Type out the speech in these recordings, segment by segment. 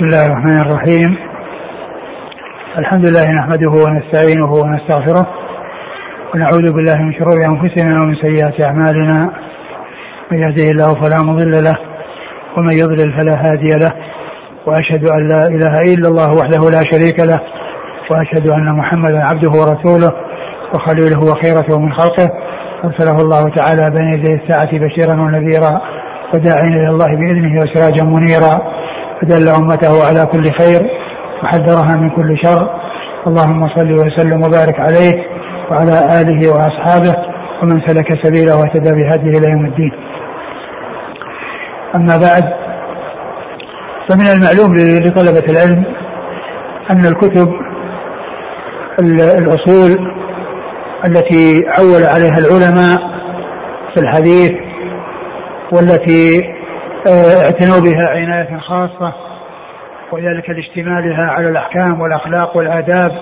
بسم الله الرحمن الرحيم. الحمد لله نحمده ونستعينه ونستغفره. ونعوذ بالله من شرور أنفسنا ومن سيئات أعمالنا. من يهده الله فلا مضل له ومن يضلل فلا هادي له. وأشهد أن لا إله إلا الله وحده لا شريك له. وأشهد أن محمدا عبده ورسوله وخليله وخيرته من خلقه. أرسله الله تعالى بين يدي الساعة بشيرا ونذيرا وداعيا إلى الله بإذنه وسراجا منيرا. فدل أمته على كل خير وحذرها من كل شر اللهم صل وسلم وبارك عليه وعلى آله وأصحابه ومن سلك سبيله واهتدى بهديه إلى يوم الدين. أما بعد فمن المعلوم لطلبة العلم أن الكتب الأصول التي عول عليها العلماء في الحديث والتي اعتنوا بها عناية خاصة وذلك لاشتمالها على الأحكام والأخلاق والآداب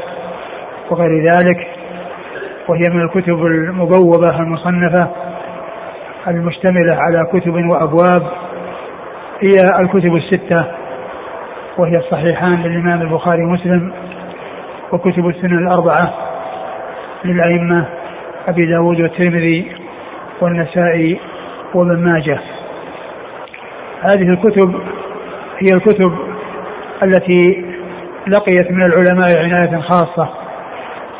وغير ذلك. وهي من الكتب المبوبة المصنفة المشتملة على كتب وأبواب هي الكتب الستة وهي الصحيحان للإمام البخاري ومسلم وكتب السنن الأربعة للأئمة أبي داود والترمذي والنسائي وابن ماجه. هذه الكتب هي الكتب التي لقيت من العلماء عناية خاصة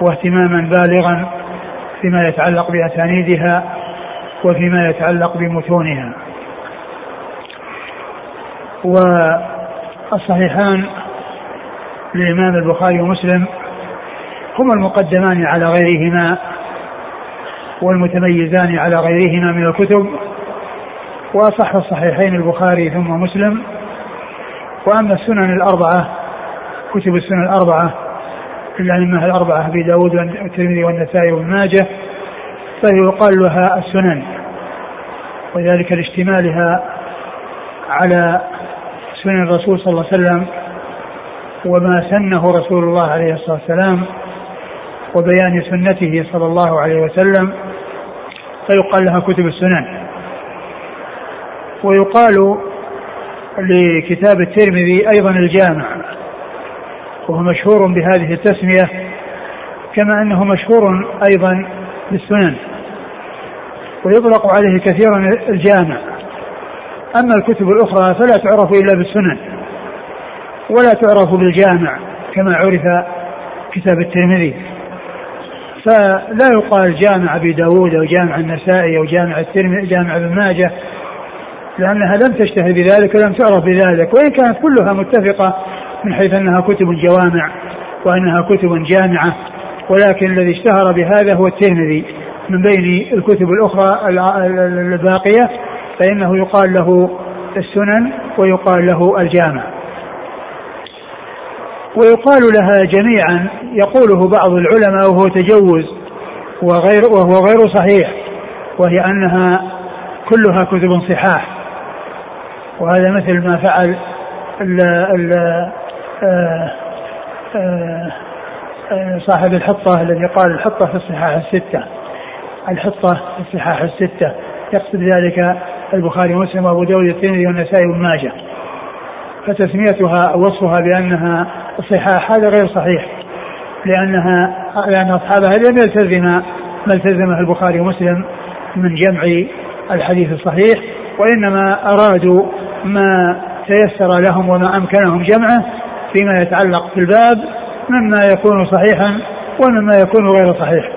واهتماما بالغا فيما يتعلق بأسانيدها وفيما يتعلق بمتونها. والصحيحان للإمام البخاري ومسلم هما المقدمان على غيرهما والمتميزان على غيرهما من الكتب وأصح الصحيحين البخاري ثم مسلم. وأما السنن الأربعة كتب السنن الأربعة الأئمة الأربعة أبي داود والترمذي والنسائي وابن ماجه فيقال لها السنن. وذلك لاشتمالها على سنن الرسول صلى الله عليه وسلم وما سنه رسول الله عليه الصلاة والسلام وبيان سنته صلى الله عليه وسلم فيقال لها كتب السنن. ويقال لكتاب الترمذي أيضا الجامع وهو مشهور بهذه التسمية كما أنه مشهور أيضا بالسنن ويطلق عليه كثيرا الجامع. أما الكتب الأخرى فلا تعرف إلا بالسنن ولا تعرف بالجامع كما عرف كتاب الترمذي. فلا يقال جامع أبي داود أو جامع النسائي أو جامع الترمذي جامع ابن ماجه لأنها لم تشتهر بذلك ولم تعرف بذلك وإن كانت كلها متفقة من حيث أنها كتب جوامع وأنها كتب جامعة ولكن الذي اشتهر بهذا هو الترمذي. من بين الكتب الأخرى الباقية فإنه يقال له السنن ويقال له الجامع. ويقال لها جميعا يقوله بعض العلماء وهو تجوز وغير وهو غير صحيح وهي أنها كلها كتب صحاح. وهذا مثل ما فعل ال ال آه، آه، آه، صاحب الحطة الذي قال الحطة في الصحاح الستة. الحطة في الصحاح الستة. يقصد ذلك البخاري ومسلم وأبو داود الترمذي والنسائي وابن ماجه. فتسميتها وصفها بأنها صحاح هذا غير صحيح. لأنها لأن أصحابها لم يلتزم ما التزمه البخاري ومسلم من جمع الحديث الصحيح. وإنما ارادوا ما تيسر لهم وما أمكنهم جمعه فيما يتعلق في الباب مما يكون صحيحا ومما يكون غير صحيح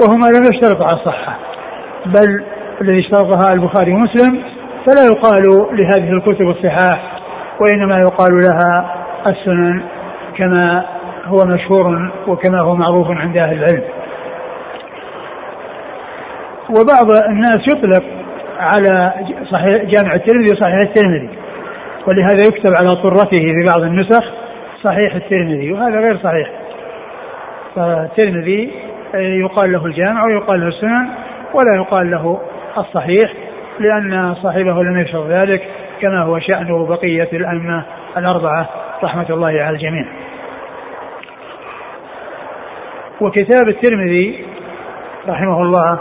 وهما لم يشترطوا على الصحة بل الذي اشترطها البخاري ومسلم فلا يقال لهذه الكتب الصحاح وإنما يقال لها السنن كما هو مشهور وكما هو معروف عند أهل العلم. وبعض الناس يطلق على صحيح جامع الترمذي وصحيح الترمذي. ولهذا يكتب على طرته في بعض النسخ صحيح الترمذي وهذا غير صحيح. فالترمذي يقال له الجامع ويقال له السنن ولا يقال له الصحيح لأن صاحبه لم يشر ذلك كما هو شأن بقية الأئمة الأربعة رحمة الله على الجميع. وكتاب الترمذي رحمه الله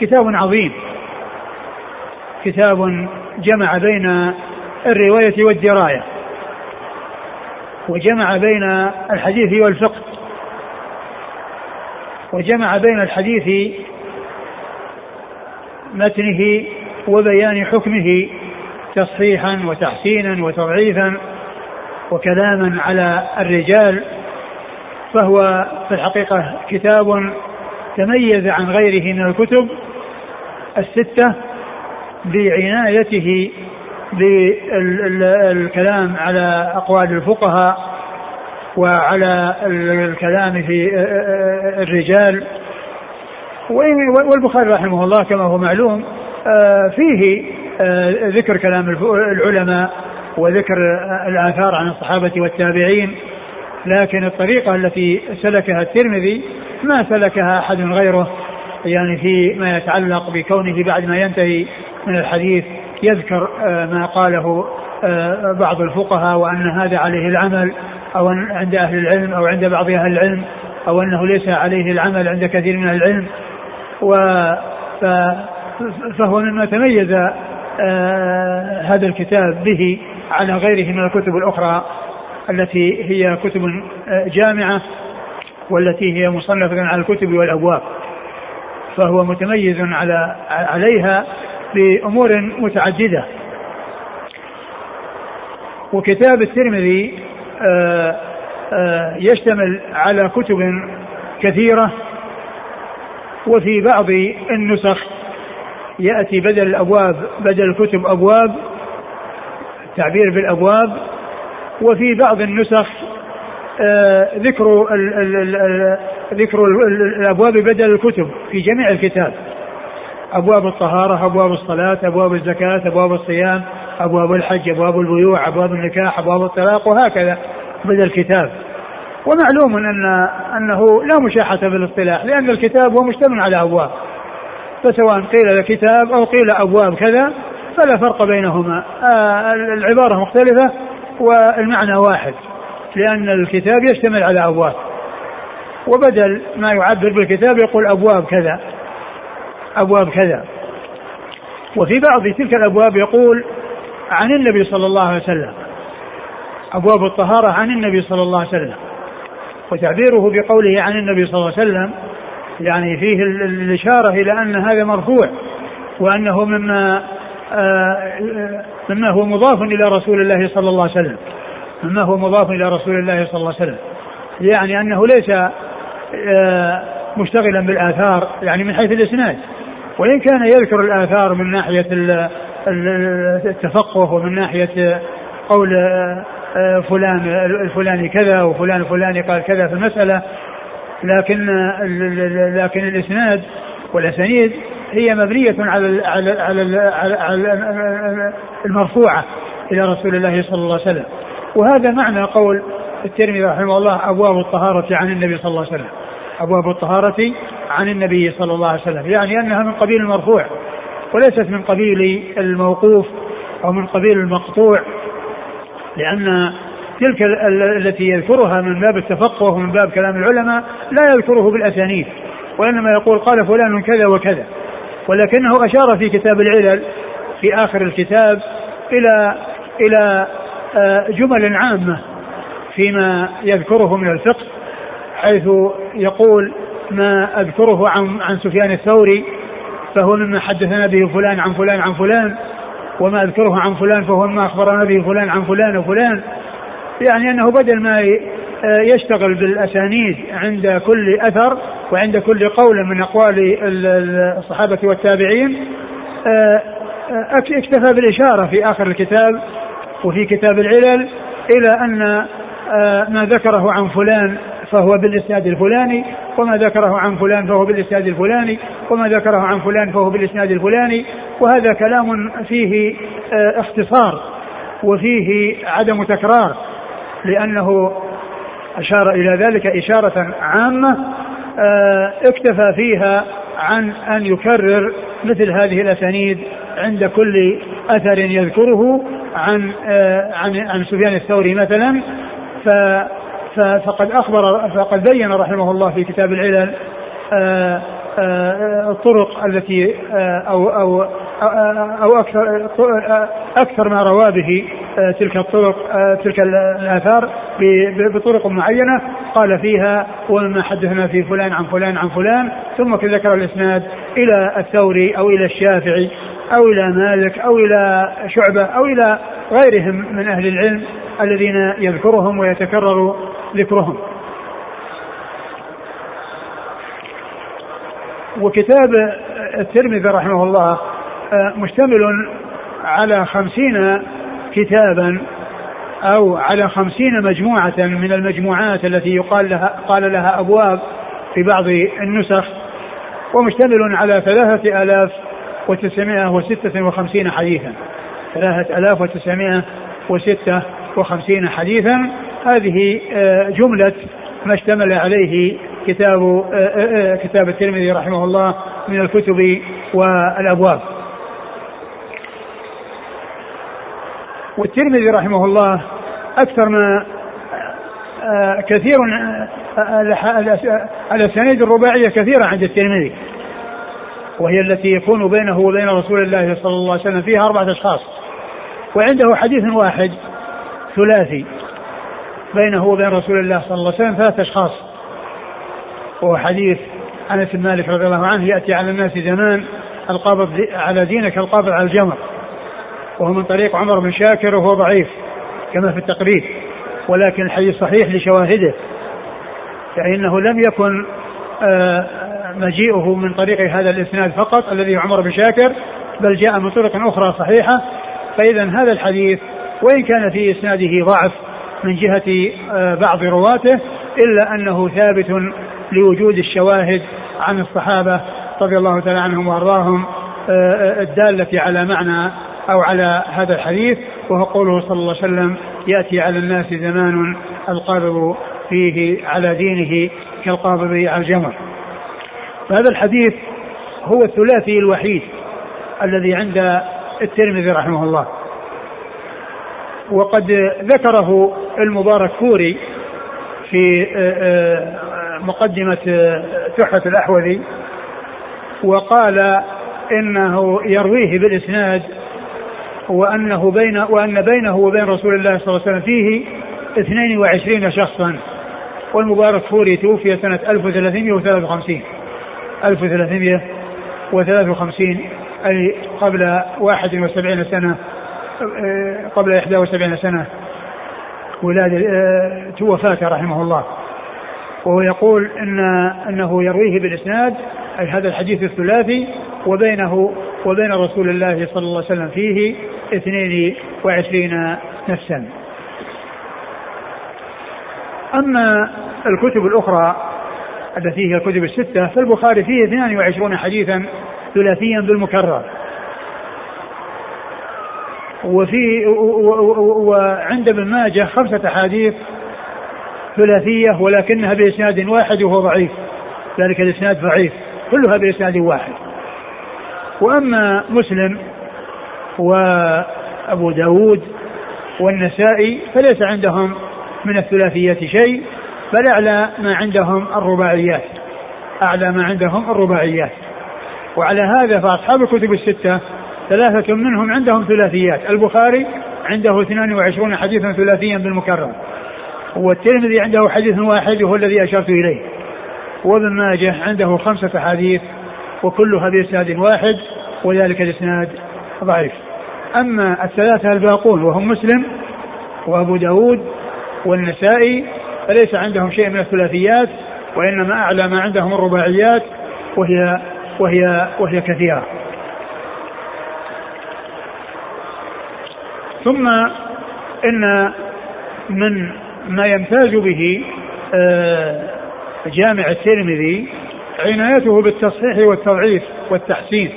كتاب عظيم. كتاب جمع بين الرواية والدراية وجمع بين الحديث والفقه وجمع بين الحديث متنه وبيان حكمه تصحيحا وتحسينا وتضعيفا وكلاما على الرجال فهو في الحقيقة كتاب تميز عن غيره من الكتب الستة بعنايته بالكلام على أقوال الفقهاء وعلى الكلام في الرجال. والبخاري رحمه الله كما هو معلوم آه، فيه آه، ذكر كلام العلماء وذكر الآثار عن الصحابة والتابعين لكن الطريقة التي سلكها الترمذي ما سلكها أحد غيره يعني فيما يتعلق بكونه بعد ما ينتهي من الحديث يذكر آه، ما قاله بعض الفقهاء وأن هذا عليه العمل أو عند أهل العلم أو عند بعض أهل العلم أو أنه ليس عليه العمل عند كثير من العلم. و فهو مما تميز آه، هذا الكتاب به على غيره من الكتب الأخرى التي هي كتب آه، جامعة والتي هي مصنفة على الكتب والأبواب. فهو متميز على عليها بأمور متعددة. وكتاب الترمذي آه، يشتمل على كتب كثيرة وفي بعض النسخ يأتي بدل الأبواب بدل الكتب أبواب التعبير بالأبواب وفي بعض النسخ آه ذكر ذكر الأبواب بدل الكتب في جميع الكتاب. أبواب الطهارة أبواب الصلاة أبواب الزكاة أبواب الصيام أبواب الحج أبواب البيوع أبواب النكاح أبواب الطلاق وهكذا بدل الكتاب. ومعلوم ان أنه لا مشاحة في الاصطلاح لأن الكتاب هو مشتمل على أبواب. فسواء قيل كتاب أو قيل أبواب كذا فلا فرق بينهما. آه العبارة مختلفة والمعنى واحد لأن الكتاب يشتمل على أبواب. وبدل ما يعبر بالكتاب يقول أبواب كذا. أبواب كذا. وفي بعض تلك الأبواب يقول عن النبي صلى الله عليه وسلم. أبواب الطهارة عن النبي صلى الله عليه وسلم. وتعبيره بقوله عن النبي صلى الله عليه وسلم يعني فيه الإشارة إلى أن هذا مرفوع وأنه مما آه، مما هو مضاف إلى رسول الله صلى الله عليه وسلم. مما هو مضاف إلى رسول الله صلى الله عليه وسلم. يعني أنه ليس آه، مشتغلا بالآثار يعني من حيث الإسناد. وإن كان يذكر الآثار من ناحية التفقه ومن ناحية قول آه، فلان الفلاني كذا وفلان الفلاني قال كذا في المسألة لكن لكن الإسناد والأسانيد هي مبنية على على على, المرفوعة إلى رسول الله صلى الله عليه وسلم. وهذا معنى قول الترمذي رحمه الله أبواب الطهارة عن النبي صلى الله عليه وسلم. أبواب الطهارة عن النبي صلى الله عليه وسلم يعني أنها من قبيل المرفوع وليست من قبيل الموقوف أو من قبيل المقطوع لأن تلك التي يذكرها من باب التفقه ومن باب كلام العلماء لا يذكره بالأسانيد وإنما يقول قال فلان كذا وكذا ولكنه أشار في كتاب العلل في آخر الكتاب إلى إلى آه، جمل عامة فيما يذكره من الفقه حيث يقول ما أذكره عن عن سفيان الثوري فهو مما حدثنا به فلان عن فلان عن فلان وما أذكره عن فلان فهو مما أخبرنا به فلان عن فلان وفلان. يعني أنه بدل ما يشتغل بالأسانيد عند كل أثر وعند كل قول من أقوال الصحابة والتابعين آه، آه، اكتفى بالإشارة في آخر الكتاب وفي كتاب العلل أن آه، ما ذكره عن فلان فهو بالإسناد الفلاني وما ذكره عن فلان فهو بالإسناد الفلاني وما ذكره عن فلان فهو بالإسناد الفلاني وهذا كلام فيه اختصار وفيه عدم تكرار لأنه أشار إلى ذلك إشارة عامة آه، اكتفى فيها عن أن يكرر مثل هذه الأسانيد عند كل أثر يذكره عن آه، عن عن سفيان الثوري مثلا ف فقد أخبر فقد بين رحمه الله في كتاب العلل آه، الطرق التي أو أو أو أكثر أكثر ما روى به تلك الطرق تلك الآثار بطرق معينة. قال فيها ومما حدثنا في فلان عن فلان عن فلان ثم ذكر الإسناد إلى الثوري أو إلى الشافعي أو إلى مالك أو إلى شعبة أو إلى غيرهم من أهل العلم. الذين يذكرهم ويتكرر ذكرهم. وكتاب الترمذي رحمه الله آه، مشتمل على خمسين كتابا أو على خمسين مجموعة من المجموعات التي يقال لها قال لها أبواب في بعض النسخ ومشتمل على ثلاثة آلاف وتسعمائة وستة وخمسين حديثا. ثلاثة آلاف وتسعمائة وستة وخمسين حديثا. هذه آه، جملة ما اشتمل عليه كتاب آه، كتاب الترمذي رحمه الله من الكتب والأبواب. والترمذي رحمه الله أكثر ما آه، كثير الاسانيد الرباعية كثيرة عند الترمذي. وهي التي يكون بينه وبين رسول الله صلى الله عليه وسلم فيها أربعة أشخاص. وعنده حديث واحد ثلاثي بينه وبين رسول الله صلى الله عليه وسلم ثلاثة أشخاص. وهو حديث أنس بن مالك رضي الله عنه يأتي على الناس زمان القابض على دينك القابض على الجمر. وهو من طريق عمر بن شاكر وهو ضعيف كما في التقريب. ولكن الحديث صحيح لشواهده. فإنه لم يكن آه، مجيئه من طريق هذا الإسناد فقط الذي عمر بن شاكر بل جاء من طرق أخرى صحيحة. فإذا هذا الحديث وإن كان في إسناده ضعف من جهة آه، بعض رواته إلا أنه ثابت لوجود الشواهد عن الصحابة رضي الله تعالى عنهم وأرضاهم آه، آه، الدالة على معنى أو على هذا الحديث وهو قوله صلى الله عليه وسلم يأتي على الناس زمان القابض فيه على دينه كالقابض على الجمر. فهذا الحديث هو الثلاثي الوحيد الذي عند الترمذي رحمه الله. وقد ذكره المبارك فوري في آه، آه، مقدمة آه، تحفة الأحوذي وقال إنه يرويه بالإسناد وأنه بين وأن بينه وبين رسول الله صلى الله عليه وسلم فيه 22 شخصا والمبارك فوري توفي سنة 1353 1353 أي قبل 71 سنة. قبل 71 سنة ولادة آه، وفاته رحمه الله وهو يقول إن إنه يرويه بالإسناد اي هذا الحديث الثلاثي وبينه وبين رسول الله صلى الله عليه وسلم فيه 22 نفسا. أما الكتب الأخرى التي هي الكتب الستة فالبخاري فيه 22 حديثا ثلاثيا بالمكرر وفي وعند ابن ماجه خمسة أحاديث ثلاثية ولكنها بإسناد واحد وهو ضعيف. ذلك الإسناد ضعيف. كلها بإسناد واحد. وأما مسلم وأبو داود والنسائي فليس عندهم من الثلاثيات شيء بل أعلى ما عندهم الرباعيات. أعلى ما عندهم الرباعيات. وعلى هذا فأصحاب الكتب الستة ثلاثة منهم عندهم ثلاثيات. البخاري عنده 22 حديثا ثلاثيا بالمكرر والترمذي عنده حديث واحد وهو الذي أشرت إليه. وابن ماجه عنده خمسة حديث وكلها بإسناد واحد وذلك الإسناد ضعيف. أما الثلاثة الباقون وهم مسلم وأبو داود والنسائي فليس عندهم شيء من الثلاثيات وإنما أعلى ما عندهم الرباعيات وهي وهي وهي كثيرة. ثم إن من ما يمتاز به آه، جامع الترمذي عنايته بالتصحيح والتضعيف والتحسين.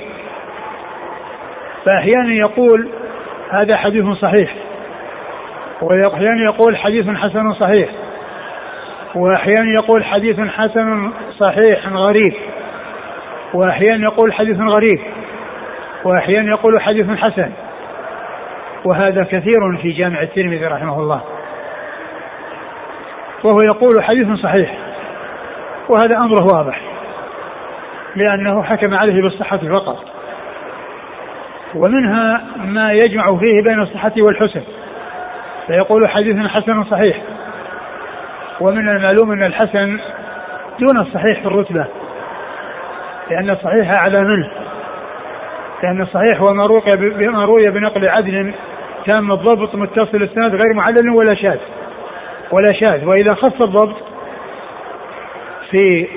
فأحيانا يقول هذا حديث صحيح وأحيانا يقول حديث حسن صحيح وأحيانا يقول حديث حسن صحيح غريب وأحيانا يقول حديث غريب وأحيانا يقول حديث حسن. وهذا كثير في جامع الترمذي رحمه الله. وهو يقول حديث صحيح وهذا أمره واضح لأنه حكم عليه بالصحة فقط. ومنها ما يجمع فيه بين الصحة والحسن فيقول حديث حسن صحيح. ومن المعلوم أن الحسن دون الصحيح في الرتبة لأن الصحيح أعلى منه لأن الصحيح هو ما روي بنقل عدل تام الضبط متصل السند غير معلل ولا شاذ. ولا شاذ. وإذا خص الضبط في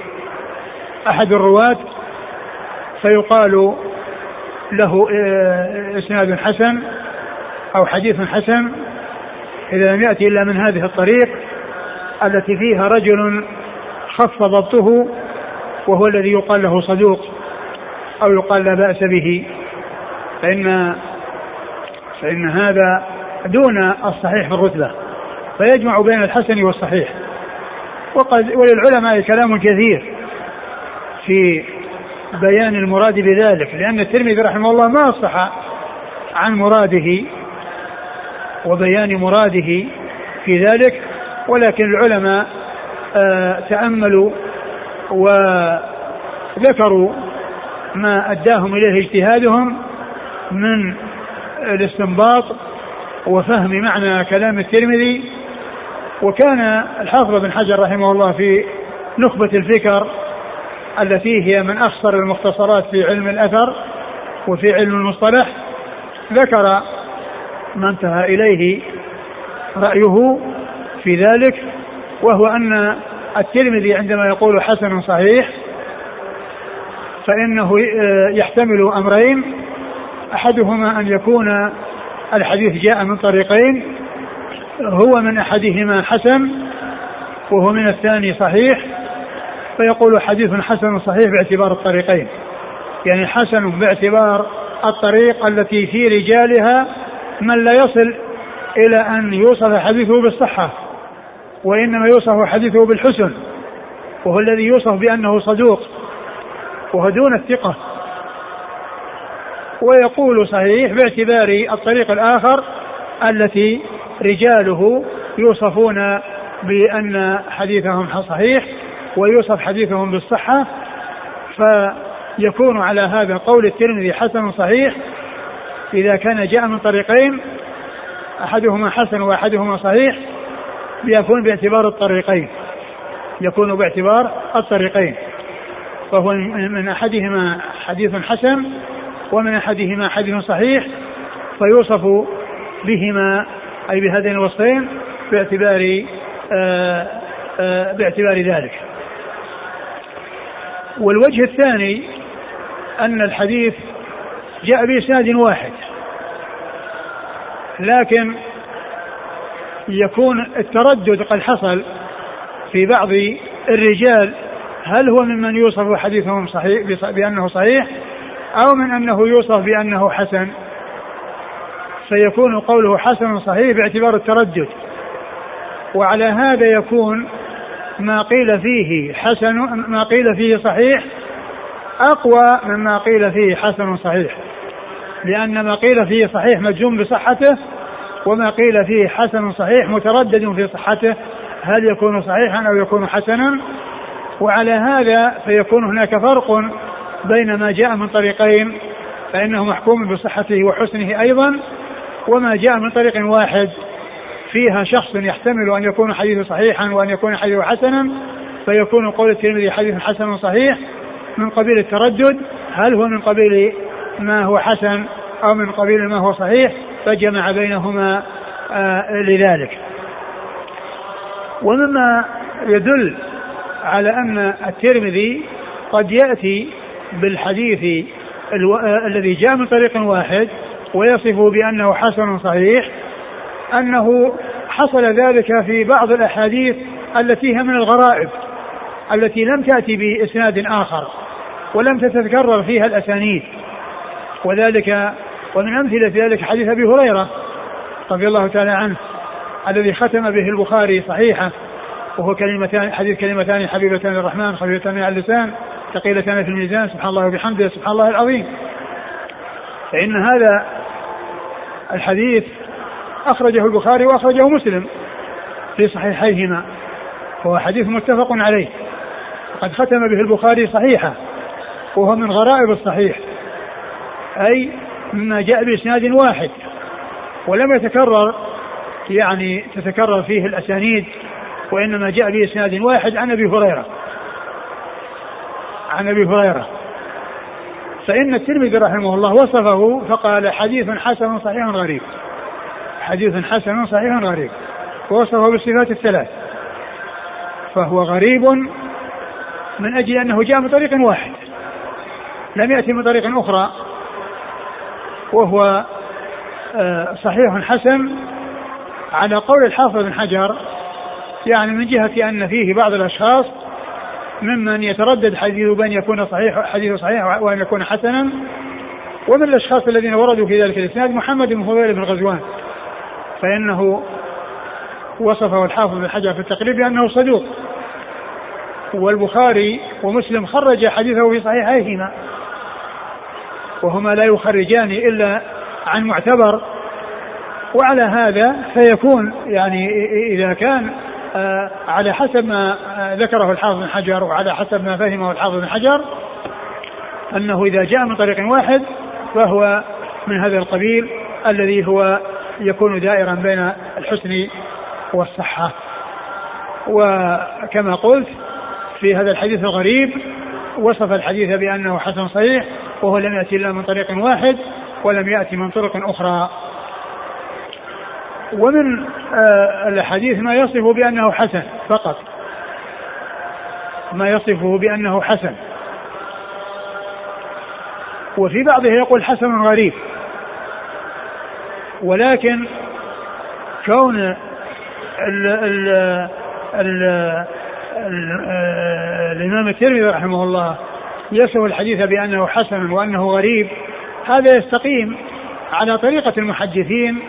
أحد الرواة فيقال له آه، إسناد حسن أو حديث حسن. إذا لم يأتي إلا من هذه الطريق التي فيها رجل خف ضبطه وهو الذي يقال له صدوق أو يقال لا بأس به. فإن فإن هذا دون الصحيح في الرتبة فيجمع بين الحسن والصحيح. وقد وللعلماء كلام كثير في بيان المراد بذلك لأن الترمذي رحمه الله ما صح عن مراده وبيان مراده في ذلك ولكن العلماء آه، تأملوا وذكروا ما أداهم إليه اجتهادهم من الاستنباط وفهم معنى كلام الترمذي وكان الحافظ بن حجر رحمه الله في نخبة الفكر التي هي من أخصر المختصرات في علم الأثر وفي علم المصطلح ذكر ما انتهى إليه رأيه في ذلك وهو أن الترمذي عندما يقول حسن صحيح فإنه يحتمل أمرين أحدهما أن يكون الحديث جاء من طريقين هو من أحدهما حسن وهو من الثاني صحيح فيقول حديث حسن صحيح باعتبار الطريقين. يعني حسن باعتبار الطريق التي في رجالها من لا يصل إلى أن يوصف حديثه بالصحة وإنما يوصف حديثه بالحسن وهو الذي يوصف بأنه صدوق وهو دون الثقة. ويقول صحيح باعتبار الطريق الآخر التي رجاله يوصفون بأن حديثهم صحيح ويوصف حديثهم بالصحة فيكون على هذا قول الترمذي حسن صحيح إذا كان جاء من طريقين أحدهما حسن وأحدهما صحيح يكون باعتبار الطريقين يكون باعتبار الطريقين فهو من أحدهما حديث حسن ومن أحدهما حديث صحيح فيوصف بهما أي بهذين الوصفين باعتبار آآ آآ باعتبار ذلك. والوجه الثاني أن الحديث جاء بإسناد واحد لكن يكون التردد قد حصل في بعض الرجال هل هو ممن يوصف حديثهم صحيح بأنه صحيح؟ أو من أنه يوصف بأنه حسن فيكون قوله حسن صحيح باعتبار التردد. وعلى هذا يكون ما قيل فيه حسن ما قيل فيه صحيح أقوى مما قيل فيه حسن صحيح. لأن ما قيل فيه صحيح مجزوم بصحته وما قيل فيه حسن صحيح متردد في صحته. هل يكون صحيحا أو يكون حسنا؟ وعلى هذا فيكون هناك فرق بين ما جاء من طريقين فإنه محكوم بصحته وحسنه أيضا وما جاء من طريق واحد فيها شخص يحتمل أن يكون حديثه صحيحا وأن يكون حديثه حسنا فيكون قول الترمذي حديث حسن صحيح من قبيل التردد هل هو من قبيل ما هو حسن أو من قبيل ما هو صحيح؟ فجمع بينهما آه لذلك. ومما يدل على أن الترمذي قد يأتي بالحديث ألو... آه الذي جاء من طريق واحد ويصفه بأنه حسن صحيح أنه حصل ذلك في بعض الأحاديث التي هي من الغرائب التي لم تأتي بإسناد آخر ولم تتكرر فيها الأسانيد. وذلك ومن أمثلة ذلك حديث أبي هريرة رضي الله تعالى عنه الذي ختم به البخاري صحيحة وهو كلمتان حديث كلمتان حبيبتان الرحمن خفيفتان على اللسان. ثقيلتان في الميزان سبحان الله وبحمده سبحان الله العظيم. فإن هذا الحديث أخرجه البخاري وأخرجه مسلم في صحيحيهما هو حديث متفق عليه. قد ختم به البخاري صحيحة وهو من غرائب الصحيح أي مما جاء بإسناد واحد ولم يتكرر يعني تتكرر فيه الأسانيد وإنما جاء بإسناد واحد عن أبي هريرة. عن أبي هريرة. فإن الترمذي رحمه الله وصفه فقال حديث حسن صحيح غريب. حديث حسن صحيح غريب. ووصفه بالصفات الثلاث. فهو غريب من أجل أنه جاء من طريق واحد. لم يأتي من طريق أخرى. وهو آه، صحيح حسن على قول الحافظ بن حجر يعني من جهة أن فيه بعض الأشخاص ممن يتردد حديث بأن يكون صحيح حديث صحيح وأن يكون حسنا. ومن الأشخاص الذين وردوا في ذلك الإسناد محمد بن فضيل بن غزوان. فإنه وصفه الحافظ بن حجر في التقريب بأنه صدوق. والبخاري ومسلم خرج حديثه في صحيحيهما. وهما لا يخرجان إلا عن معتبر. وعلى هذا فيكون يعني إذا كان على حسب ما آه، ذكره الحافظ بن حجر وعلى حسب ما فهمه الحافظ بن حجر أنه إذا جاء من طريق واحد فهو من هذا القبيل الذي هو يكون دائرا بين الحسن والصحة. وكما قلت في هذا الحديث الغريب وصف الحديث بأنه حسن صحيح وهو لم يأتي إلا من طريق واحد ولم يأتي من طرق أخرى. ومن آه، الحديث ما يصف بأنه حسن فقط. ما يصفه بأنه حسن. وفي بعضه يقول حسن غريب. ولكن كون ال ال ال آه، الإمام الترمذي رحمه الله يصف الحديث بأنه حسن وأنه غريب هذا يستقيم على طريقة المحدثين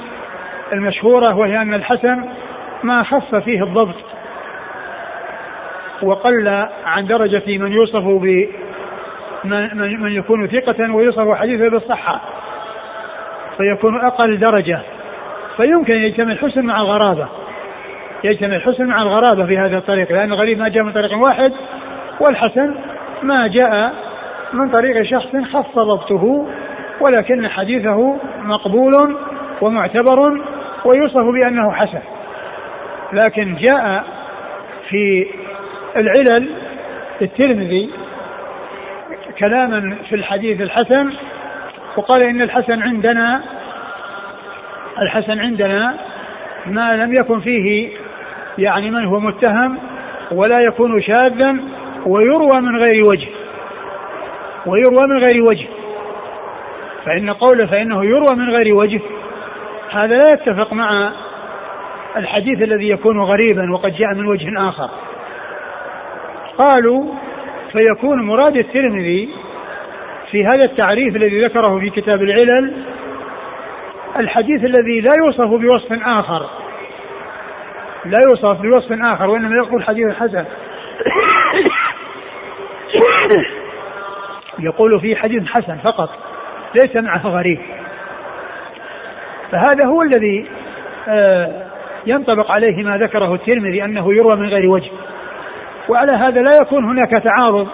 المشهورة وهي أن الحسن ما خف فيه الضبط وقل عن درجة من يوصف ب من, من يكون ثقة ويوصف حديثه بالصحة فيكون أقل درجة. فيمكن يجتمع الحسن مع الغرابة يجتمع الحسن مع الغرابة في هذا الطريق لأن الغريب ما جاء من طريق واحد والحسن ما جاء من طريق شخص خف ضبطه ولكن حديثه مقبول ومعتبر ويوصف بأنه حسن. لكن جاء في العلل الترمذي كلاما في الحديث الحسن وقال إن الحسن عندنا الحسن عندنا ما لم يكن فيه يعني من هو متهم ولا يكون شاذا ويروى من غير وجه. ويروى من غير وجه. فإن قوله فإنه يروى من غير وجه هذا لا يتفق مع الحديث الذي يكون غريبا وقد جاء من وجه آخر. قالوا فيكون مراد الترمذي في هذا التعريف الذي ذكره في كتاب العلل الحديث الذي لا يوصف بوصف آخر. لا يوصف بوصف آخر وإنما يقول حديث حسن. يقول فيه حديث حسن فقط ليس معه غريب. فهذا هو الذي آه، ينطبق عليه ما ذكره الترمذي أنه يروى من غير وجه. وعلى هذا لا يكون هناك تعارض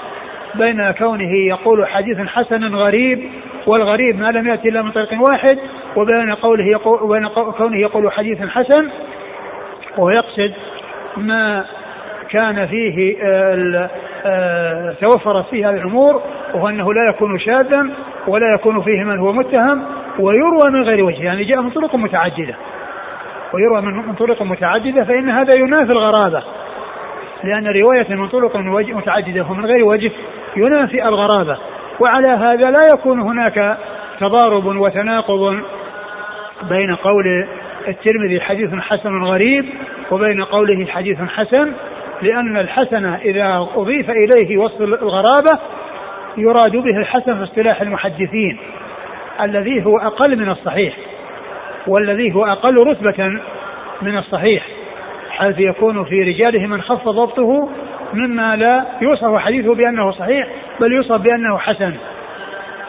بين كونه يقول حديث حسن غريب والغريب ما لم يأتي إلا من طريق واحد وبين قوله يقول وبين كونه يقول حديث حسن ويقصد ما كان فيه آه، آه، توفرت فيه الأمور وهو أنه لا يكون شاذا ولا يكون فيه من هو متهم ويروى من غير وجه يعني جاء من طرق متعددة. ويروى من طرق متعددة فإن هذا ينافي الغرابة. لأن رواية من طرق متعددة ومن غير وجه ينافي الغرابة. وعلى هذا لا يكون هناك تضارب وتناقض بين قول الترمذي حديث حسن غريب وبين قوله حديث حسن لأن الحسن إذا أضيف إليه وصف الغرابة يراد به الحسن في اصطلاح المحدثين. الذي هو أقل من الصحيح والذي هو أقل رتبة من الصحيح حيث يكون في رجاله من خف ضبطه مما لا يوصف حديثه بأنه صحيح بل يوصف بأنه حسن.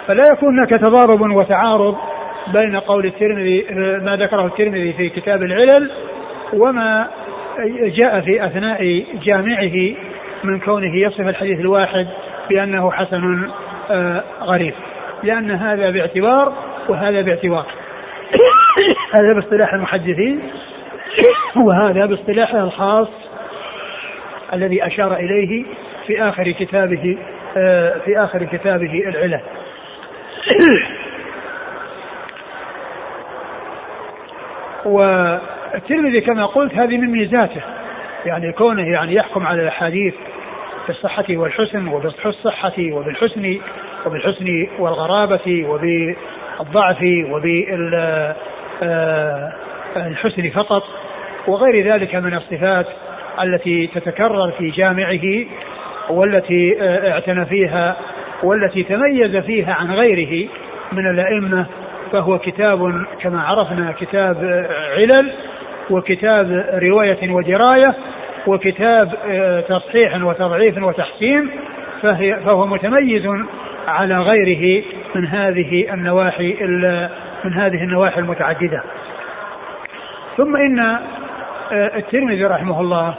فلا يكون هناك تضارب وتعارض بين قول الترمذي ما ذكره الترمذي في كتاب العلل وما جاء في أثناء جامعه من كونه يصف الحديث الواحد بأنه حسن آه، غريب. لأن هذا باعتبار وهذا باعتبار. هذا باصطلاح المحدثين وهذا باصطلاحه الخاص الذي أشار إليه في آخر كتابه آه، في آخر كتابه العلل والترمذي كما قلت هذه من ميزاته يعني كونه يعني يحكم على الأحاديث بالصحة والحسن وبالصحة وبالحسن وبالحسن والغرابة وبالضعف وبالحسن آه، فقط وغير ذلك من الصفات التي تتكرر في جامعه والتي آه، اعتنى فيها والتي تميز فيها عن غيره من الأئمة فهو كتاب كما عرفنا كتاب آه، علل وكتاب رواية ودراية وكتاب آه، تصحيح وتضعيف وتحسين فهي فهو متميز على غيره من هذه النواحي من هذه النواحي المتعددة. ثم إن آه، الترمذي رحمه الله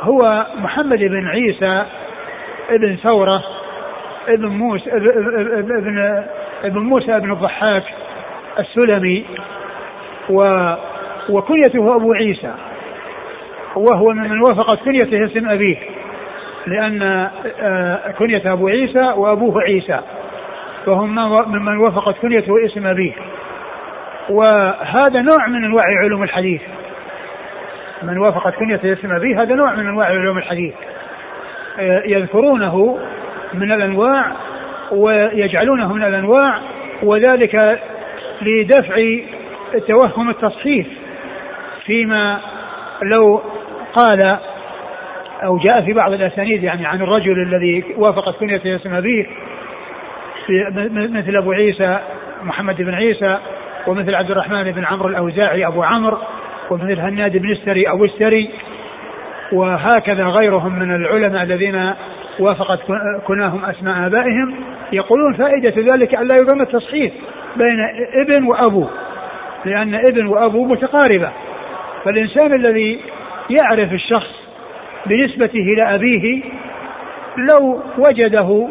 هو محمد بن عيسى ابن ثورة ابن موسى ابن ابن موسى بن الضحاك السلمي و وكنيته أبو عيسى وهو ممن وافقت كنيته اسم أبيه لأن آه، كنية أبو عيسى وأبوه عيسى فهم ممن وافقت كنيته اسم أبيه. وهذا نوع من أنواع علوم الحديث. من وافقت كنيته اسم أبيه هذا نوع من أنواع علوم الحديث. آه، يذكرونه من الأنواع ويجعلونه من الأنواع وذلك لدفع توهم التصحيف فيما لو قال أو جاء في بعض الأسانيد يعني عن الرجل الذي وافقت كنيته اسم أبيه مثل أبو عيسى محمد بن عيسى ومثل عبد الرحمن بن عمرو الأوزاعي أبو عمرو ومثل هناد بن السري أو السري وهكذا غيرهم من العلماء الذين وافقت كناهم أسماء آبائهم يقولون فائدة ذلك أن لا يضم التصحيح بين ابن وأبو لأن ابن وأبو متقاربة. فالإنسان الذي يعرف الشخص بنسبته إلى أبيه لو وجده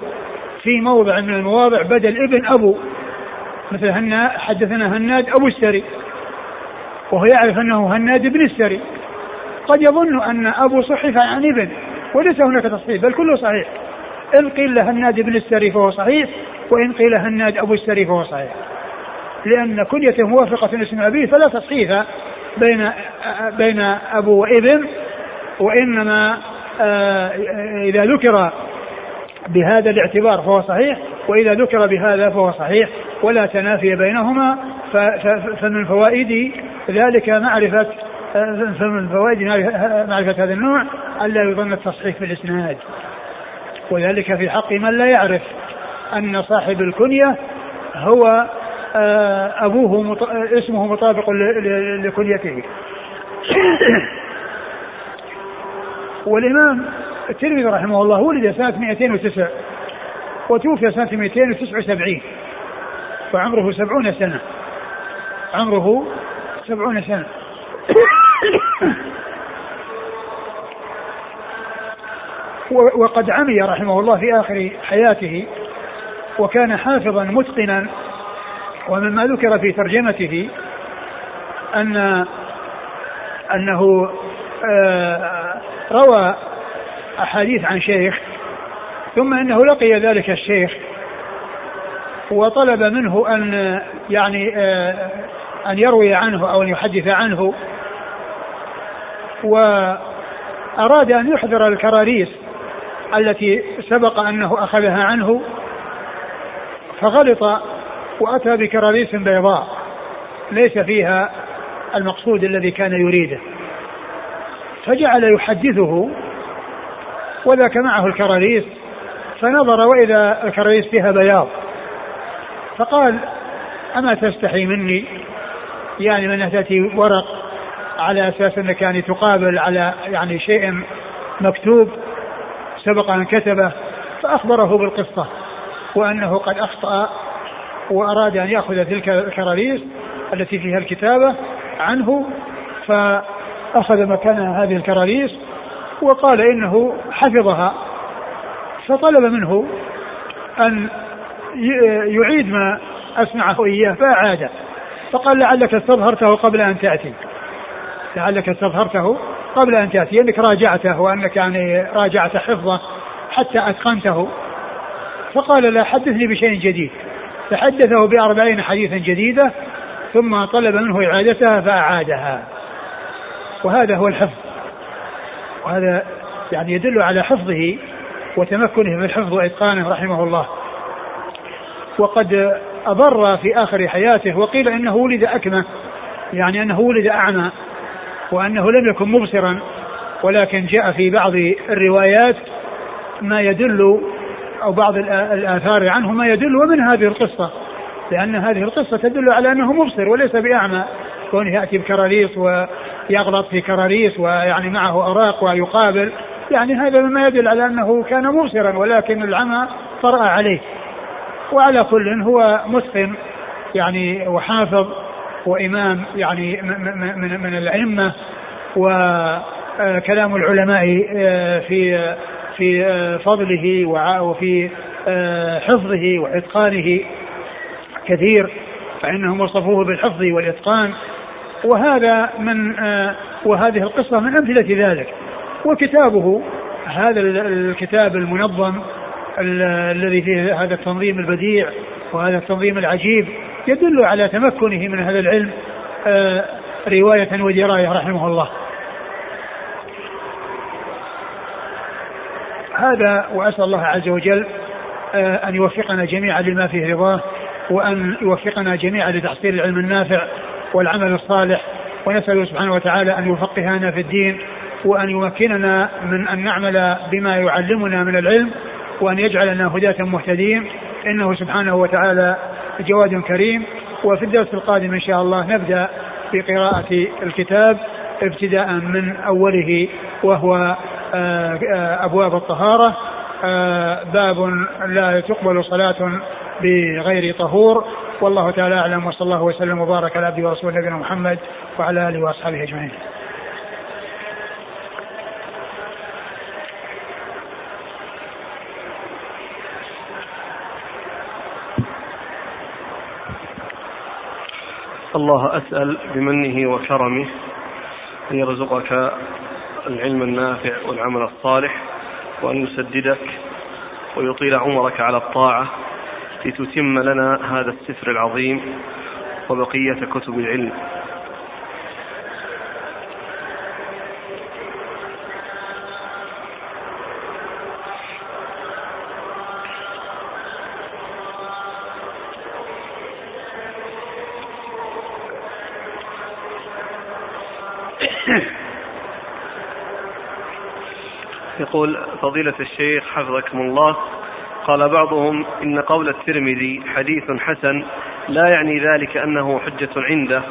في موضع من المواضع بدل ابن أبو مثل هنا حدثنا هناد أبو السري وهو يعرف أنه هناد بن السري قد يظن أن أبو صحف عن ابن وليس هناك تصحيح بل كله صحيح. إن قيل هناد بن السري فهو صحيح وإن قيل هناد أبو السري فهو صحيح. لأن كنيته موافقة اسم أبيه فلا تصحيح بين بين أبو وابن وإنما آه، إذا ذكر بهذا الاعتبار فهو صحيح وإذا ذكر بهذا فهو صحيح ولا تنافي بينهما فمن فوائد ذلك معرفة فمن فوائد معرفة هذا النوع الا يظن التصحيح في الاسناد وذلك في حق من لا يعرف أن صاحب الكنية هو آه، أبوه. اسمه مطابق لكليته والإمام الترمذي رحمه الله ولد سنة 209 وتوفي سنة 279 وعمره سبعون سنة. عمره سبعون سنة. وقد عمي رحمه الله في آخر حياته وكان حافظا متقنا ومما ذكر في ترجمته أن أنه آه، روى أحاديث عن شيخ ثم أنه لقي ذلك الشيخ وطلب منه أن يعني آه، أن يروي عنه أو أن يحدث عنه وأراد أن يحضر الكراريس التي سبق أنه أخذها عنه فغلط وأتى بكراريس بيضاء ليس فيها المقصود الذي كان يريده. فجعل يحدثه وذاك معه الكراريس فنظر وإذا الكراريس فيها بياض. فقال أما تستحي مني؟ يعني من تأتي ورق على أساس أنك يعني تقابل على يعني شيء مكتوب سبق أن كتبه فأخبره بالقصة وأنه قد أخطأ وأراد أن يأخذ تلك الكراريس التي فيها الكتابة عنه فأخذ مكانها هذه الكراريس وقال إنه حفظها. فطلب منه أن يعيد ما أسمعه إياه فأعاده فقال لعلك استظهرته قبل أن تأتي. لعلك استظهرته قبل أن تأتي. أنك راجعته وأنك يعني راجعت حفظه حتى أتقنته. فقال لا حدثني بشيء جديد. فحدثه بأربعين حديثا جديدة ثم طلب منه إعادتها فأعادها. وهذا هو الحفظ. وهذا يعني يدل على حفظه وتمكنه في الحفظ وإتقانه رحمه الله. وقد أضر في آخر حياته وقيل إنه ولد أكمة يعني أنه ولد أعمى وأنه لم يكن مبصرا ولكن جاء في بعض الروايات ما يدل أو بعض الآثار عنه ما يدل ومن هذه القصة لأن هذه القصة تدل على أنه مبصر وليس بأعمى كونه يأتي بكراريس ويغلط في كراريس ويعني معه أراق ويقابل يعني هذا مما يدل على أنه كان مبصرا ولكن العمى طرأ عليه. وعلى كل هو متقن يعني وحافظ وإمام يعني من من الأئمة. وكلام العلماء آه، في في آه، فضله وفي آه، حفظه وإتقانه كثير فإنهم وصفوه بالحفظ والإتقان. وهذا من وهذه القصة من أمثلة ذلك. وكتابه هذا الكتاب المنظم الذي فيه هذا التنظيم البديع وهذا التنظيم العجيب يدل على تمكنه من هذا العلم آه، رواية ودراية رحمه الله. هذا وأسأل الله عز وجل آه، أن يوفقنا جميعا لما فيه رضاه وأن يوفقنا جميعا لتحصيل العلم النافع والعمل الصالح ونسأل سبحانه وتعالى أن يفقهنا في الدين وأن يمكننا من أن نعمل بما يعلمنا من العلم وأن يجعلنا هداة مهتدين. إنه سبحانه وتعالى جواد كريم. وفي الدرس القادم إن شاء الله نبدأ بقراءة الكتاب ابتداء من أوله وهو آه، آه، أبواب الطهارة. آه، باب لا تقبل صلاة بغير طهور. والله تعالى أعلم وصلى الله وسلم وبارك على عبده ورسوله نبينا محمد وعلى آله وأصحابه أجمعين. الله أسأل بمنه وكرمه أن يرزقك العلم النافع والعمل الصالح وأن يسددك ويطيل عمرك على الطاعة لتتم لنا هذا السفر العظيم وبقية كتب العلم. يقول فضيلة الشيخ حفظكم الله قال بعضهم إن قول الترمذي حديث حسن لا يعني ذلك أنه حجة عنده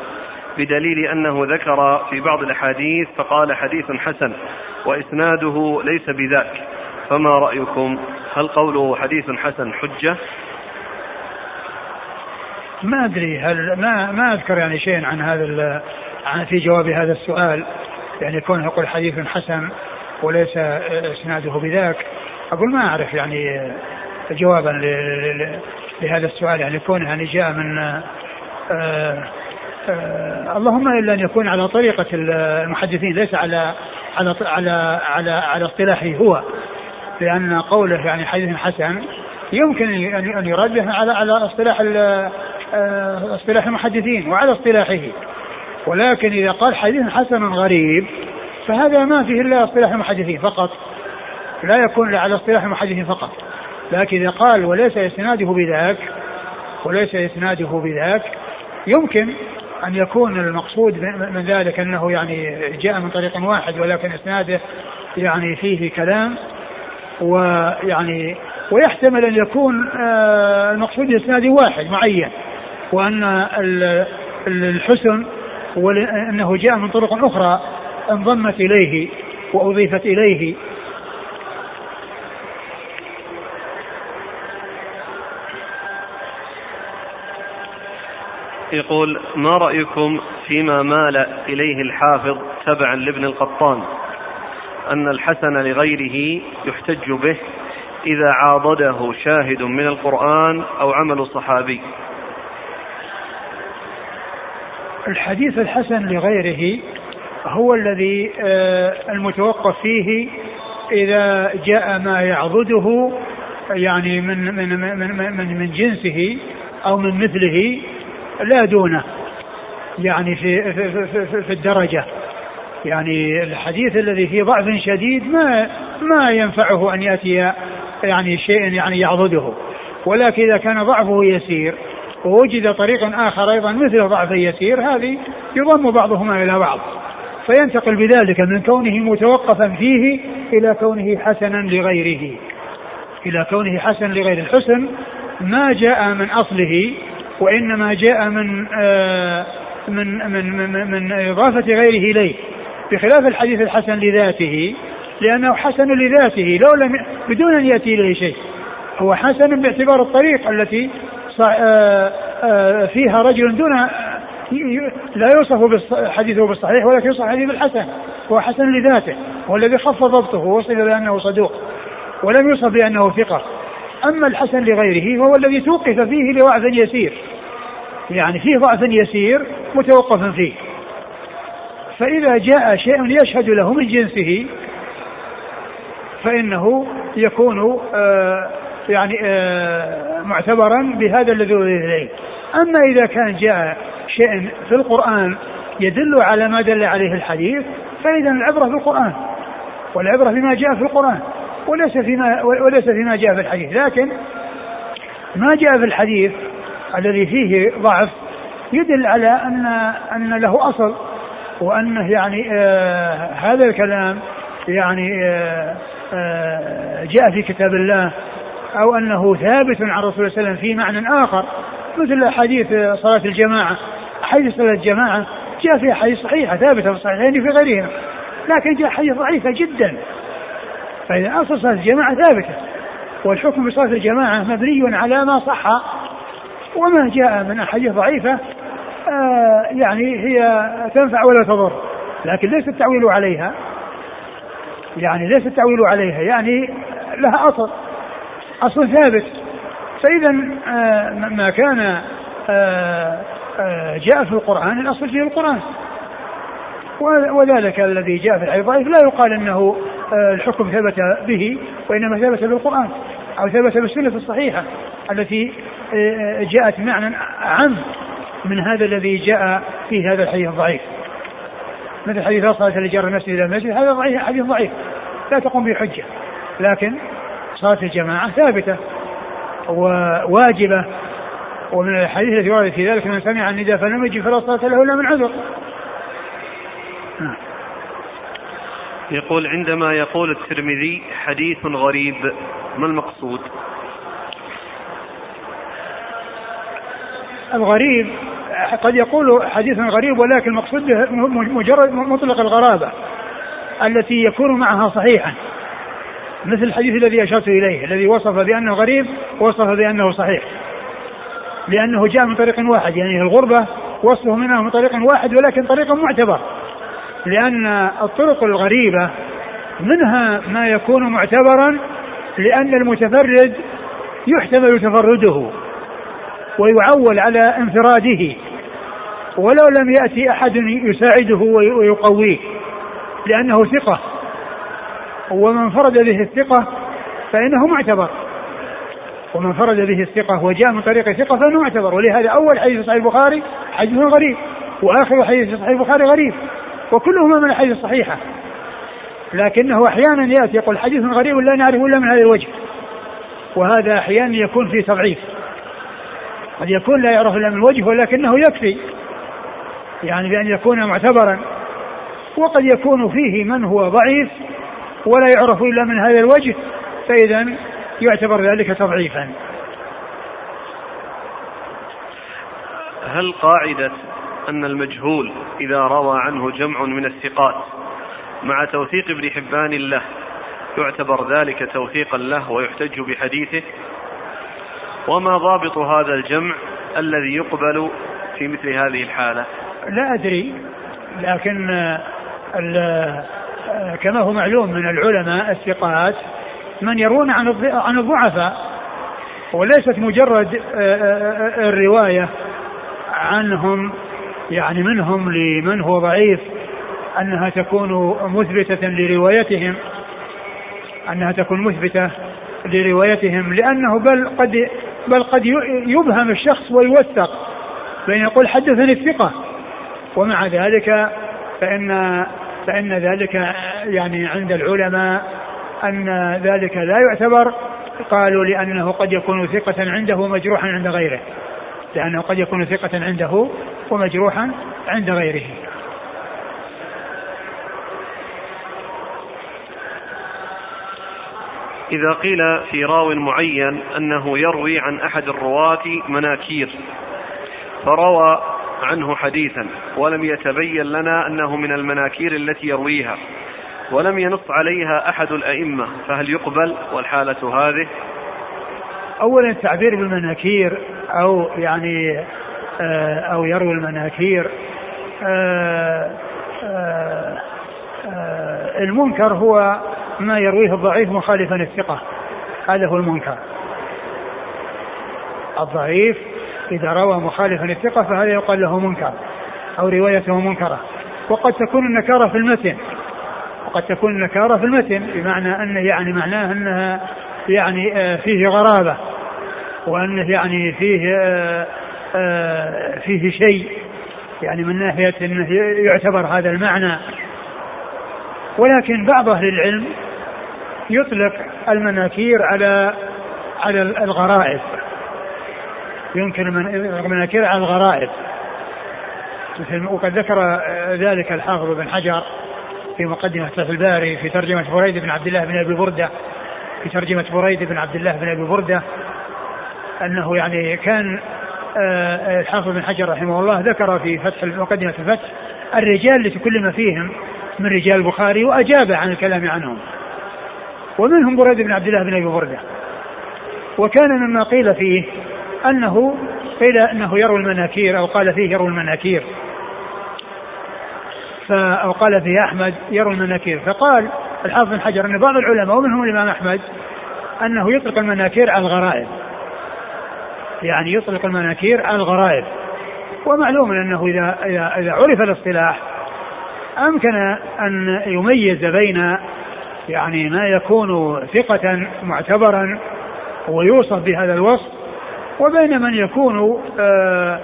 بدليل أنه ذكر في بعض الأحاديث فقال حديث حسن وإسناده ليس بذاك. فما رأيكم؟ هل قوله حديث حسن حجة؟ ما أدري هل ما ما أذكر يعني شيء عن هذا عن في جواب هذا السؤال؟ يعني كونه يقول حديث حسن وليس إسناده بذاك أقول ما أعرف يعني جوابا لهذا السؤال. يعني كونه يعني جاء من آآ آه، آآ آه، اللهم إلا أن يكون على طريقة المحدثين ليس على على على على على اصطلاحه هو. لأن قوله يعني حديث حسن يمكن ان يراد به على على اصطلاح آه، اصطلاح المحدثين وعلى اصطلاحه. ولكن إذا قال حديث حسن غريب فهذا ما فيه إلا اصطلاح المحدثين فقط. لا يكون على اصطلاح المحدثين فقط. لكن إذا قال وليس إسناده بذاك وليس إسناده بذاك يمكن أن يكون المقصود من ذلك أنه يعني جاء من طريق واحد ولكن إسناده يعني فيه كلام ويعني ويحتمل أن يكون آه، المقصود اسناد واحد معين وأن الحسن وانه جاء من طرق أخرى انضمت إليه وأضيفت إليه يقول ما رأيكم فيما مال إليه الحافظ تبعا لابن القطان؟ أن الحسن لغيره يحتج به إذا عاضده شاهد من القرآن أو عمل صحابي. الحديث الحسن لغيره هو الذي آه، المتوقف فيه إذا جاء ما يعضده يعني من من من من, من جنسه أو من مثله لا دونه. يعني في في, في, في الدرجة. يعني الحديث الذي فيه ضعف شديد ما ما ينفعه أن يأتي يعني شيء يعني يعضده. ولكن إذا كان ضعفه يسير ووجد طريق آخر أيضا مثل ضعف يسير هذه يضم بعضهما إلى بعض. فينتقل بذلك من كونه متوقفا فيه إلى كونه حسنا لغيره. إلى كونه حسنا لغيره الحسن ما جاء من أصله وإنما جاء من آه من من من, من إضافة غيره إليه بخلاف الحديث الحسن لذاته لأنه حسن لذاته لو لم بدون أن يأتي إليه شيء. هو حسن باعتبار الطريق التي آه، آه، فيها رجل دون لا يوصف حديثه بالصحيح ولكن يوصف حديث الحسن هو حسن لذاته هو الذي خف ضبطه ووصف بأنه صدوق ولم يوصف بأنه ثقة. أما الحسن لغيره فهو الذي توقف فيه لضعف يسير. يعني فيه ضعف يسير متوقف فيه. فإذا جاء شيء يشهد له من جنسه فإنه يكون آه يعني آه معتبرا بهذا الذي إليه. أما إذا كان جاء شيء في القرآن يدل على ما دل عليه الحديث فإذا العبرة بالقرآن والعبرة بما جاء في القرآن. وليس فيما وليس فيما جاء في الحديث. لكن ما جاء في الحديث الذي فيه ضعف يدل على أن أن له أصل وأنه يعني آه هذا الكلام يعني آه آه جاء في كتاب الله أو أنه ثابت عن رسول الله صلى الله عليه وسلم في معنى آخر مثل حديث صلاة الجماعة. حديث صلاة الجماعة جاء في احاديث صحيحه ثابته في الصحيحين في غيرهما لكن جاء حديث ضعيفه جدا. فإذا اصل صلاة الجماعة ثابتة والحكم بصلاة الجماعة مبني على ما صح وما جاء من أحاديث ضعيفة آه يعني هي تنفع ولا تضر لكن ليس التعويل عليها. يعني ليس التعويل عليها يعني لها أصل أصل ثابت. فإذا آه ما كان آه جاء في القرآن الأصل فيه القرآن. وذلك الذي جاء في الحديث ضعيف لا يقال أنه آه، الحكم ثبت به وإنما ثبت بالقرآن أو ثبت بالسنة الصحيحة التي آه، جاءت معنى عام من هذا الذي جاء في هذا الحديث الضعيف. مثل حديث صلاة اللي جار المسجد إلى المسجد هذا ضعيف حديث ضعيف. لا تقوم به حجة. لكن صلاة الجماعة ثابتة وواجبة. ومن الحديث التي ورد في ذلك من سمع النداء فلم يجب فلا صلاة له إلا من عذر نعم. يقول عندما يقول الترمذي حديث غريب ما المقصود؟ الغريب قد يقول حديث غريب ولكن المقصود مجرد مطلق الغرابة التي يكون معها صحيحا. مثل الحديث الذي أشرت إليه الذي وصف بأنه غريب وصف بأنه صحيح. لأنه جاء من طريق واحد يعني الغربة وصفه منها من طريق واحد ولكن طريق معتبر. لأن الطرق الغريبة منها ما يكون معتبرا لأن المتفرد يحتمل تفرده ويعول على انفراده ولو لم يأتي أحد يساعده ويقويه لأنه ثقة. ومن فرد به الثقة فإنه معتبر. ومن فرد به الثقة وجاء من طريق ثقة فإنه معتبر. ولهذا أول حديث صحيح البخاري حديث غريب وآخر حديث صحيح البخاري غريب. وكلهما من الحديث الصحيحة. لكنه أحيانا يأتي يقول حديث غريب لا نعرف إلا من هذا الوجه. وهذا أحيانا يكون في تضعيف. قد يكون لا يعرف إلا من وجه ولكنه يكفي. يعني بأن يكون معتبرا. وقد يكون فيه من هو ضعيف ولا يعرف إلا من هذا الوجه فإذا يعتبر ذلك تضعيفا. هل قاعدة أن المجهول إذا روى عنه جمع من الثقات. مع توثيق ابن حبان له يعتبر ذلك توثيقا له ويحتج بحديثه. وما ضابط هذا الجمع الذي يقبل في مثل هذه الحالة؟ لا أدري لكن كما هو معلوم من العلماء الثقات من يرون عن عن الضعفاء. وليست مجرد الرواية عنهم يعني منهم لمن هو ضعيف أنها تكون مثبتة لروايتهم أنها تكون مثبتة لروايتهم لأنه بل قد بل قد يبهم الشخص ويوثق بين يقول حدثني الثقة. ومع ذلك فإن فإن ذلك يعني عند العلماء أن ذلك لا يعتبر قالوا لأنه قد يكون ثقة عنده ومجروحا عند غيره لأنه قد يكون ثقة عنده ومجروحا عند غيره. إذا قيل في راو معين أنه يروي عن أحد الرواة مناكير فروى عنه حديثا ولم يتبين لنا أنه من المناكير التي يرويها ولم ينص عليها أحد الأئمة فهل يقبل؟ والحالة هذه؟ أولا التعبير بالمناكير أو يعني أو يروي المناكير. آه، آه، المنكر هو ما يرويه الضعيف مخالفا الثقة هذا هو المنكر. الضعيف إذا روى مخالفا الثقة فهذا يقال له منكر أو روايته منكرة. وقد تكون النكارة في المتن. وقد تكون النكارة في المتن بمعنى أنه يعني معناه أنها يعني آه، فيه غرابة وأنه يعني فيه آه، آه، فيه شيء يعني من ناحية أنه يعتبر هذا المعنى. ولكن بعض أهل العلم يطلق المناكير على على الغرائب. يمكن المناكير على الغرائب. مثل وقد ذكر ذلك الحافظ بن حجر في مقدمة فتح الباري في ترجمة بريد بن عبد الله بن أبي بردة في ترجمة بريد بن عبد الله بن أبي بردة أنه يعني كان آه، الحافظ بن حجر رحمه الله ذكر في فتح مقدمة الفتح الرجال التي كل ما فيهم من رجال البخاري وأجاب عن الكلام عنهم. ومنهم بريد بن عبد الله بن أبي بردة. وكان مما قيل فيه أنه قيل أنه يروي المناكير أو قال فيه يروي المناكير. أو قال فيه أحمد يروي المناكير. فقال الحافظ بن حجر أن بعض العلماء ومنهم الإمام أحمد أنه يطلق المناكير على الغرائب. يعني يطلق المناكير على الغرائب. ومعلوم أنه إذا إذا إذا عرف الاصطلاح أمكن أن يميز بين يعني ما يكون ثقة معتبرا ويوصف بهذا الوصف وبين من يكون آآ آه،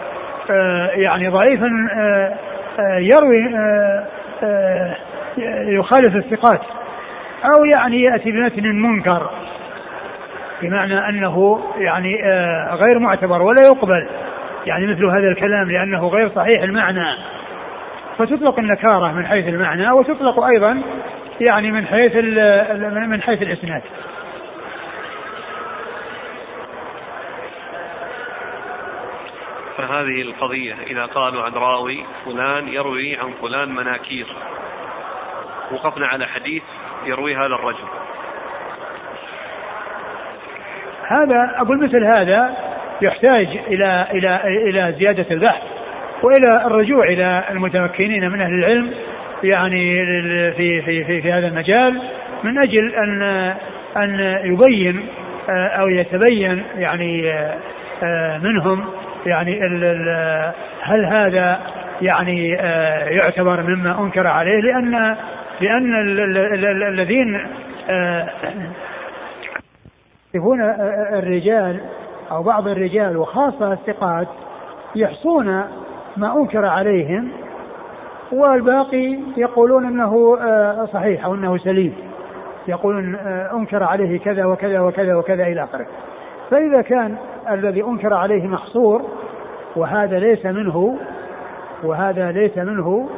آآ آه، يعني ضعيفا آآ آه، يروي يخالف الثقات أو يعني يأتي بمتن منكر. بمعنى أنه يعني غير معتبر ولا يقبل. يعني مثل هذا الكلام لأنه غير صحيح المعنى. فتطلق النكارة من حيث المعنى وتطلق أيضا يعني من حيث من حيث الإسناد. فهذه القضية إذا قالوا عن راوي فلان يروي عن فلان مناكير. وقفنا على حديث يروي هذا الرجل. هذا أقول مثل هذا يحتاج إلى إلى إلى زيادة البحث وإلى الرجوع إلى المتمكنين من أهل العلم يعني في في في, في هذا المجال من أجل أن أن يبين أو يتبين يعني منهم يعني ال ال هل هذا يعني آه، يعتبر مما أنكر عليه لأن لأن الذين آه، يصفون آه، الرجال أو بعض الرجال وخاصة الثقات يحصون ما أنكر عليهم والباقي يقولون إنه صحيح أو إنه سليم. يقولون أنكر عليه كذا وكذا وكذا وكذا إلى آخره. فإذا كان الذي أنكر عليه محصور وهذا ليس منه وهذا ليس منه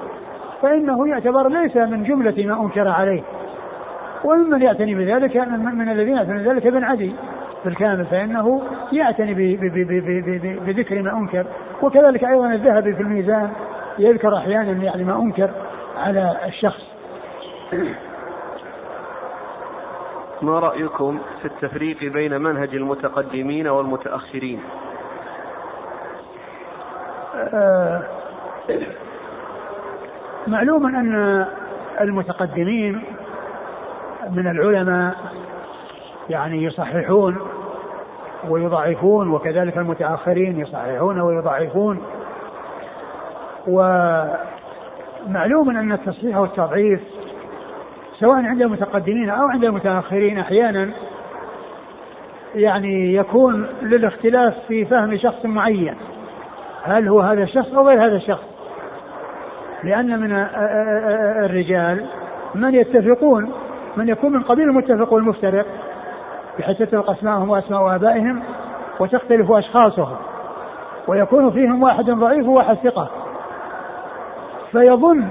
فإنه يعتبر ليس من جملة ما أنكر عليه. وممن يعتني بذلك من الذين يعتني بذلك ابن عدي بالكامل فإنه يعتني بذكر ما أنكر. وكذلك أيضا الذهبي في الميزان يذكر أحيانا يعني ما أنكر على الشخص. ما رأيكم في التفريق بين منهج المتقدمين والمتأخرين؟ آه، معلوم أن المتقدمين من العلماء يعني يصححون ويضعفون وكذلك المتأخرين يصححون ويضعفون. ومعلوم أن التصحيح والتضعيف سواء عند المتقدمين أو عند المتأخرين أحيانا يعني يكون للاختلاف في فهم شخص معين هل هو هذا الشخص أو غير هذا الشخص. لأن من الرجال من يتفقون من يكون من قبيل المتفق والمفترق بحيث تتفق أسماءهم وأسماء آبائهم وتختلف أشخاصهم ويكون فيهم واحد ضعيف وواحد ثقة. فيظن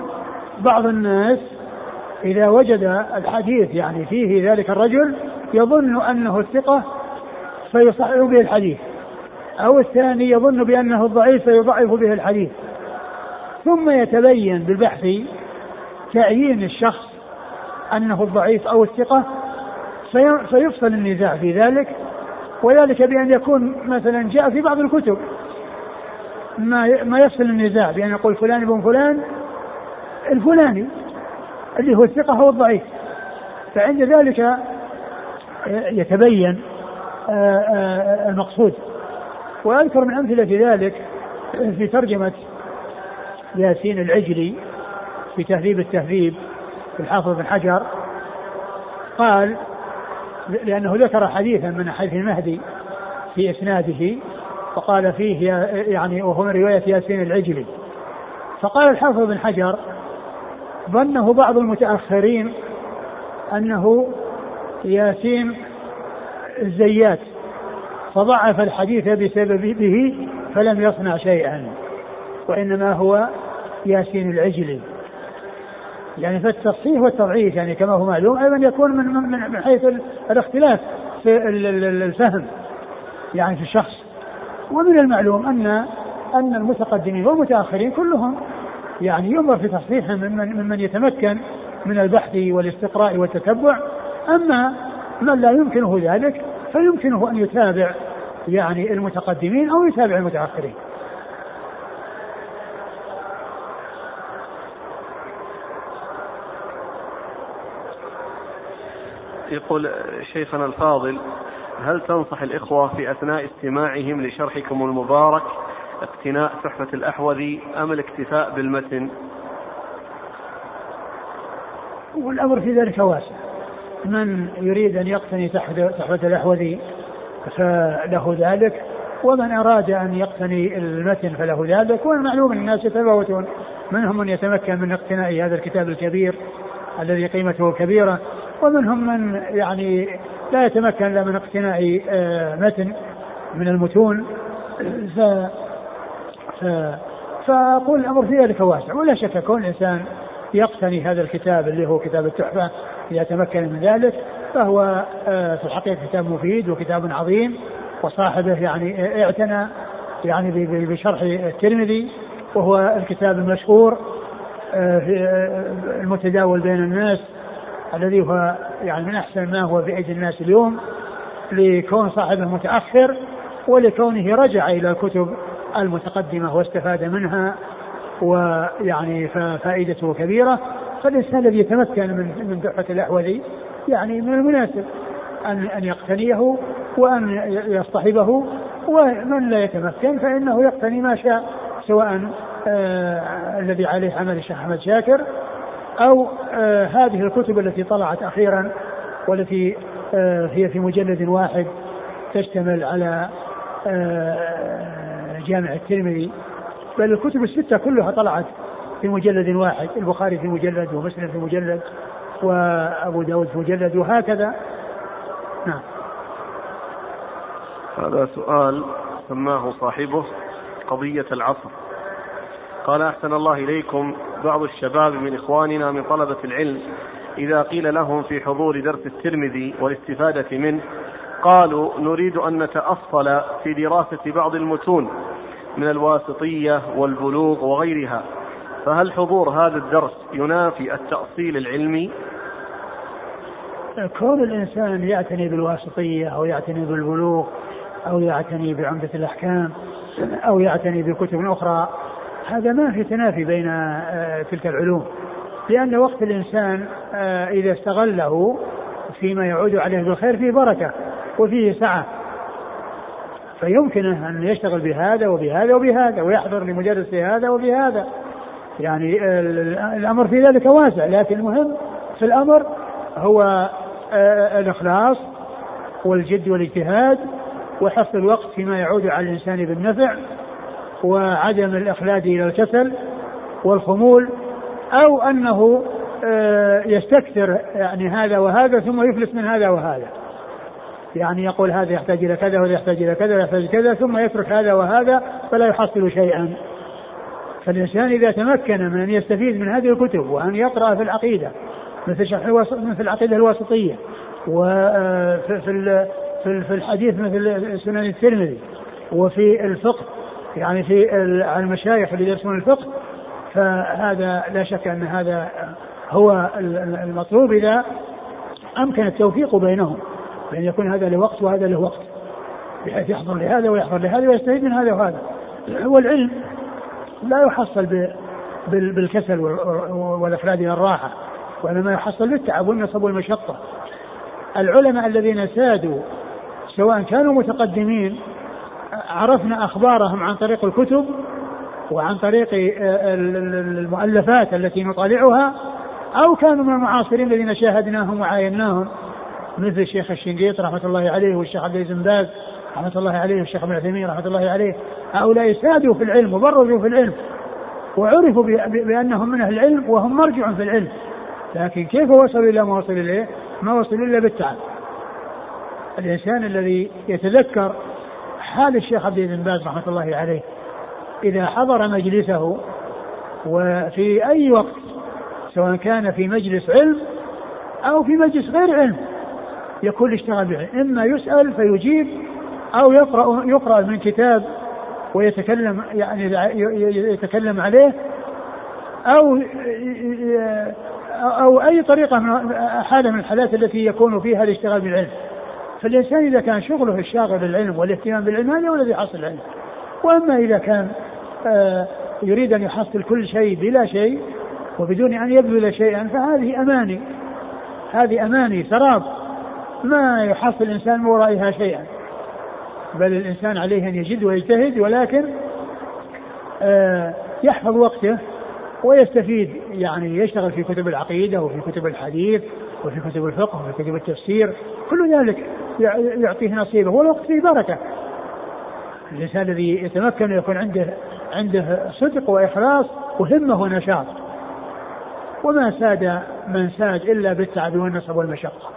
بعض الناس إذا وجد الحديث يعني فيه ذلك الرجل يظن أنه الثقة فيصحح به الحديث أو الثاني يظن بأنه الضعيف فيضعف به الحديث. ثم يتبين بالبحث تعيين الشخص أنه الضعيف أو الثقة فيفصل النزاع في ذلك وذلك بأن يكون مثلا جاء في بعض الكتب ما ما يفصل النزاع بأن يقول فلان ابن فلان الفلاني اللي هو الثقة هو الضعيف. فعند ذلك يتبين آه، آه، المقصود. وأذكر من أمثلة ذلك في ترجمة ياسين العجلي في تهذيب التهذيب. في الحافظ بن حجر قال لأنه ذكر حديثا من حديث المهدي في إسناده فقال فيه يعني وهو من رواية ياسين العجلي. فقال الحافظ بن حجر ظنه بعض المتأخرين أنه ياسين الزيات فضعف الحديث بسبب به فلم يصنع شيئا وإنما هو ياسين العجلي. يعني فالتصحيح والتضعيف يعني كما هو معلوم أيضا يكون من من حيث الاختلاف في الفهم يعني في الشخص. ومن المعلوم أن أن المتقدمين والمتأخرين كلهم يعني ينظر في تصحيحهم ممن, ممن يتمكن من البحث والاستقراء والتتبع. أما من لا يمكنه ذلك فيمكنه أن يتابع يعني المتقدمين أو يتابع المتأخرين. يقول شيخنا الفاضل هل تنصح الإخوة في أثناء استماعهم لشرحكم المبارك اقتناء تحفة الأحوذي أم الاكتفاء بالمتن؟ والأمر في ذلك واسع. من يريد أن يقتني تحفة الأحوذي فله ذلك ومن أراد أن يقتني المتن فله ذلك والمعلوم الناس يتفاوتون. منهم من يتمكن من اقتناء هذا الكتاب الكبير الذي قيمته كبيرة؟ ومنهم من يعني لا يتمكن الا من اقتناء آه، متن من المتون. ف ف فأقول الأمر في ذلك واسع. ولا شك كون الانسان يقتني هذا الكتاب اللي هو كتاب التحفة اذا تمكن من ذلك فهو آه، في الحقيقة كتاب مفيد وكتاب عظيم وصاحبه يعني اعتنى يعني بشرح الترمذي وهو الكتاب المشهور آه، المتداول بين الناس. الذي هو يعني من أحسن ما هو في ايدي الناس اليوم لكون صاحبه متاخر ولكونه رجع إلى الكتب المتقدمة واستفاد منها ويعني فائدته كبيرة. فالإنسان الذي يتمكن من من تحفه الاحوذي يعني من المناسب ان أن يقتنيه وأن يصطحبه ومن لا يتمكن فإنه يقتني ما شاء سواء آه الذي عليه عمل الشيخ أحمد شاكر أو آه هذه الكتب التي طلعت أخيرا والتي آه هي في مجلد واحد تشتمل على آه جامع الترمذي. بل الكتب الستة كلها طلعت في مجلد واحد البخاري في مجلد ومسلم في مجلد وأبو داود في مجلد وهكذا. نعم. هذا سؤال سماه صاحبه قضية العصر. قال أحسن الله إليكم بعض الشباب من إخواننا من طلبة العلم إذا قيل لهم في حضور درس الترمذي والاستفادة منه قالوا نريد أن نتأصل في دراسة بعض المتون من الواسطية والبلوغ وغيرها فهل حضور هذا الدرس ينافي التأصيل العلمي؟ كون الإنسان يعتني بالواسطية أو يعتني بالبلوغ أو يعتني بعمدة الأحكام أو يعتني بكتب أخرى هذا ما في تنافي بين آه، تلك العلوم لأن وقت الإنسان آه، إذا استغله فيما يعود عليه بالخير فيه بركة وفيه سعة. فيمكنه أن يشتغل بهذا وبهذا وبهذا ويحضر لمدرس هذا وبهذا. يعني الأمر في ذلك واسع لكن المهم في الأمر هو آه، الإخلاص والجد والاجتهاد وحفظ الوقت فيما يعود على الإنسان بالنفع. وعدم الإخلاد إلى الكسل والخمول أو أنه آه، يستكثر يعني هذا وهذا ثم يفلس من هذا وهذا. يعني يقول هذا يحتاج إلى كذا وهذا يحتاج إلى كذا ويحتاج كذا ثم يترك هذا وهذا فلا يحصل شيئا. فالإنسان إذا تمكن من أن يستفيد من هذه الكتب وأن يقرأ في العقيدة مثل شرح مثل العقيدة الواسطية وفي في في الحديث مثل سنن الترمذي وفي الفقه يعني في المشايخ اللي يدرسون الفقه فهذا لا شك أن هذا هو المطلوب إذا أمكن التوفيق بينهم بأن يكون هذا له وقت وهذا له وقت بحيث يحضر لهذا ويحضر لهذا ويستفيد من هذا وهذا. والعلم لا يحصل بالكسل والأفراد إلى الراحة وإنما يحصل بالتعب والنصب والمشقة. العلماء الذين سادوا سواء كانوا متقدمين عرفنا أخبارهم عن طريق الكتب وعن طريق المؤلفات التي نطالعها أو كانوا من المعاصرين الذين شاهدناهم وعايناهم مثل الشيخ الشنقيط رحمة الله عليه والشيخ عبد العزيز بن باز رحمة الله عليه والشيخ ابن عثيمين رحمة الله عليه هؤلاء سادوا في العلم وبرزوا في العلم وعرفوا بأنهم من أهل العلم وهم مرجع في العلم لكن كيف وصلوا إلى ما وصلوا إليه؟ ما وصلوا إلا بالتعب. الإنسان الذي يتذكر حال الشيخ عبد بن باز رحمة الله عليه إذا حضر مجلسه وفي أي وقت سواء كان في مجلس علم أو في مجلس غير علم يكون اشتغل به إما يسأل فيجيب أو يقرأ يقرأ من كتاب ويتكلم يعني يتكلم عليه أو أو أي طريقة من حالة من الحالات التي يكون فيها الاشتغال بالعلم. فالإنسان إذا كان شغله الشاغل بالعلم والاهتمام بالعلم هذا هو الذي يحصل العلم. وأما إذا كان آه، يريد أن يحصل كل شيء بلا شيء وبدون أن يبذل شيئا فهذه أماني. هذه أماني سراب ما يحصل الإنسان من ورائها شيئا. بل الإنسان عليه أن يجد ويجتهد ولكن آه، يحفظ وقته ويستفيد يعني يشتغل في كتب العقيدة وفي كتب الحديث وفي كتب الفقه وفي كتب التفسير كل ذلك يعطيه نصيبه والوقت فيه بركة. الإنسان الذي يتمكن يكون عنده عنده صدق وإخلاص وهمة ونشاط. وما ساد من ساد إلا بالتعب والنصب والمشقة.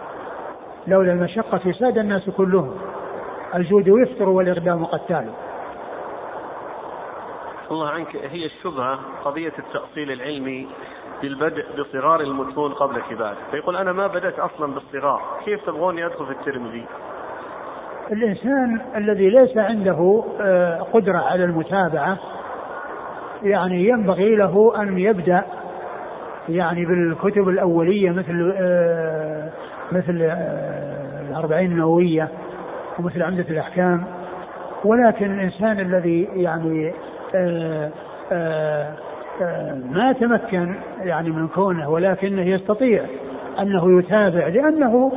لولا المشقة ساد الناس كلهم. الجود يفطر والإقدام قتال الله عنك هي الشبهة قضية التأصيل العلمي بالبدء بصغار المتون قبل كبار. فيقول أنا ما بدأت أصلا بالصغار. كيف تبغوني أدخل في الترمذي؟ الإنسان الذي ليس عنده آه، قدرة على المتابعة يعني ينبغي له أن يبدأ يعني بالكتب الأولية مثل آه، مثل آه، الأربعين النووية ومثل عمدة الأحكام. ولكن الإنسان الذي يعني آه، آه، ما تمكن يعني من كونه ولكنه يستطيع أنه يتابع لأنه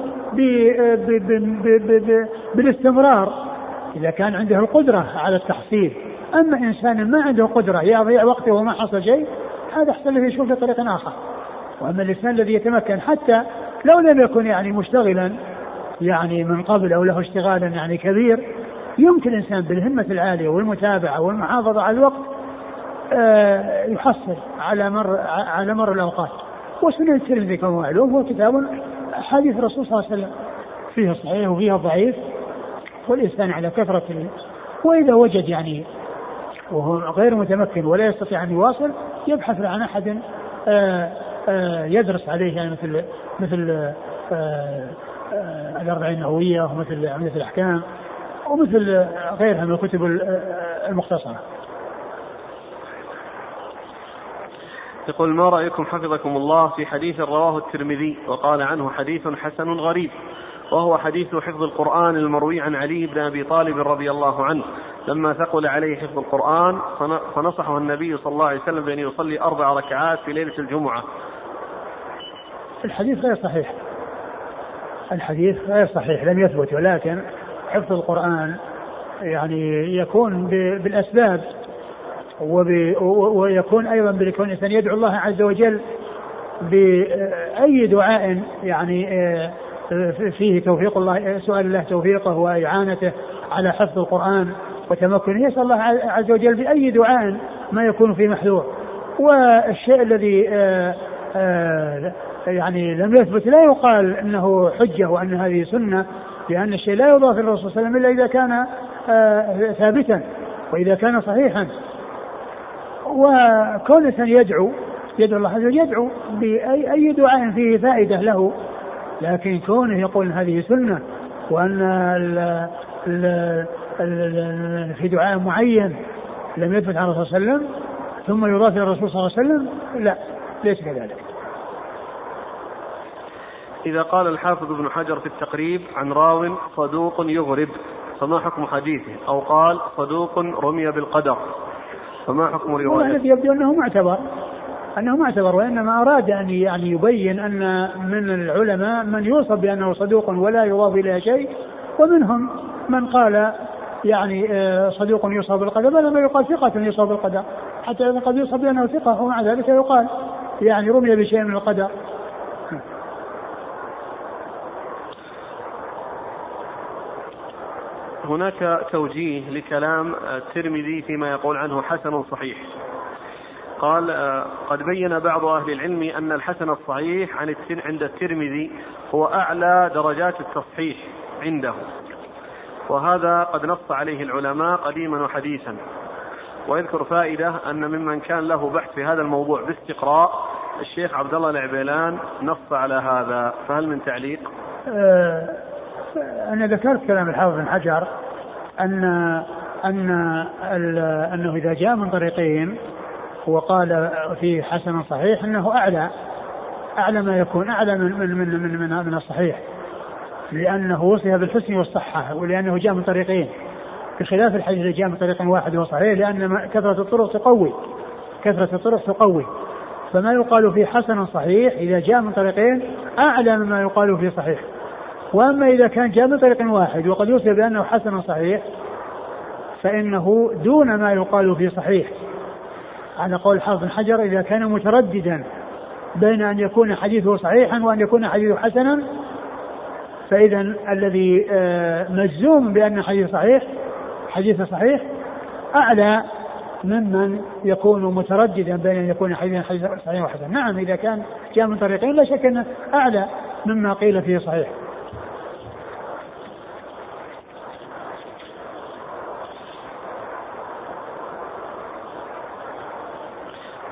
بالاستمرار. إذا كان عنده القدرة على التحصيل. أما إنسان ما عنده قدرة يضيع وقته وما حصل شيء هذا أحسن له يشوف طريق آخر. وأما الإنسان الذي يتمكن حتى لو لم يكن يعني مشتغلا يعني من قبل أو له اشتغالا يعني كبير يمكن الإنسان بالهمة العالية والمتابعة والمحافظة على الوقت يحصل على مر على مر الأوقات. وسنن الترمذي كما معلوم هو كتاب احاديث الرسول صلى الله عليه وسلم. فيها الصحيح وفيها الضعيف والإنسان على كثرة وإذا وجد يعني وهو غير متمكن ولا يستطيع أن يواصل يبحث عن أحد آه، آه، يدرس عليه يعني مثل مثل الأربعين النووية ومثل عملية الأحكام ومثل غيرها من الكتب المختصرة. يقول ما رأيكم حفظكم الله في حديث رواه الترمذي وقال عنه حديث حسن غريب وهو حديث حفظ القرآن المروي عن علي بن أبي طالب رضي الله عنه. لما ثقل عليه حفظ القرآن فنصحه النبي صلى الله عليه وسلم بأن يصلي أربع ركعات في ليلة الجمعة. الحديث غير صحيح. الحديث غير صحيح لم يثبت ولكن حفظ القرآن يعني يكون بالأسباب. ويكون أيضا بكون الإنسان. يدعو الله عز وجل بأي دعاء يعني آه، فيه توفيق الله سؤال الله توفيقه وإعانته على حفظ القرآن وتمكنه يسأل الله عز وجل بأي دعاء ما يكون فيه محذور. والشيء الذي آه، آه، يعني لم يثبت لا يقال إنه حجة وأن هذه سنة لأن الشيء لا يضاف الرسول صلى الله عليه وسلم إلا إذا كان ثابتا وإذا كان صحيحا. وكون الانسان يدعو يدعو الله عز وجل يدعو بأي أي دعاء فيه فائدة له لكن كونه يقول هذه سنة وأن ال ال في دعاء معين لم يثبت عن الرسول صلى الله عليه وسلم ثم يضاف إلى الرسول صلى الله عليه وسلم لا ليس كذلك. إذا قال الحافظ ابن حجر في التقريب عن راو صدوق يغرب فما حكم حديثه؟ أو قال صدوق رمي بالقدر فما حكم روايته؟ الذي يبدو أنه معتبر أنه معتبر وإنما أراد أن يعني يبين أن من العلماء من يوصف بأنه صدوق ولا يضاف إليه شيء ومنهم من قال يعني آه، صدوق يوصف بالقدر بل ما يقال ثقة يوصف بالقدر حتى قد يوصف بأنه ثقة ومع ذلك يقال يعني رمي بشيء من القدر هناك توجيه لكلام الترمذي فيما يقول عنه حسن صحيح. قال قد بين بعض أهل العلم أن الحسن الصحيح عن عند الترمذي هو أعلى درجات التصحيح عنده. وهذا قد نص عليه العلماء قديما وحديثا. ويذكر فائدة أن ممن كان له بحث في هذا الموضوع باستقراء الشيخ عبد الله العبيلان نص على هذا. فهل من تعليق؟ أه أنا ذكرت كلام الحافظ بن حجر أن أن أنه إذا جاء من طريقين وقال في حسن صحيح أنه أعلى أعلى ما يكون أعلى من من من من, من, من الصحيح. لأنه وصف بالحسن والصحة ولأنه جاء من طريقين. بخلاف الحديث الذي جاء من طريق واحد وهو صحيح لأن كثرة الطرق تقوي. كثرة الطرق تقوي. فما يقال في حسن صحيح إذا جاء من طريقين أعلى مما يقال في صحيح. وأما إذا كان جاء من طريق واحد وقد يوصف بأنه حسن صحيح فإنه دون ما يقال في صحيح على قول حافظ بن حجر إذا كان مترددا بين أن يكون حديثه صحيحا وأن يكون حديثه حسنا فإذا الذي آه، مجزوم بأن حديث صحيح حديثه صحيح أعلى ممن يكون مترددا بين أن يكون حديثا صحيح وحسن، نعم إذا كان جاء من طريقين لا شك أنه أعلى مما قيل فيه صحيح.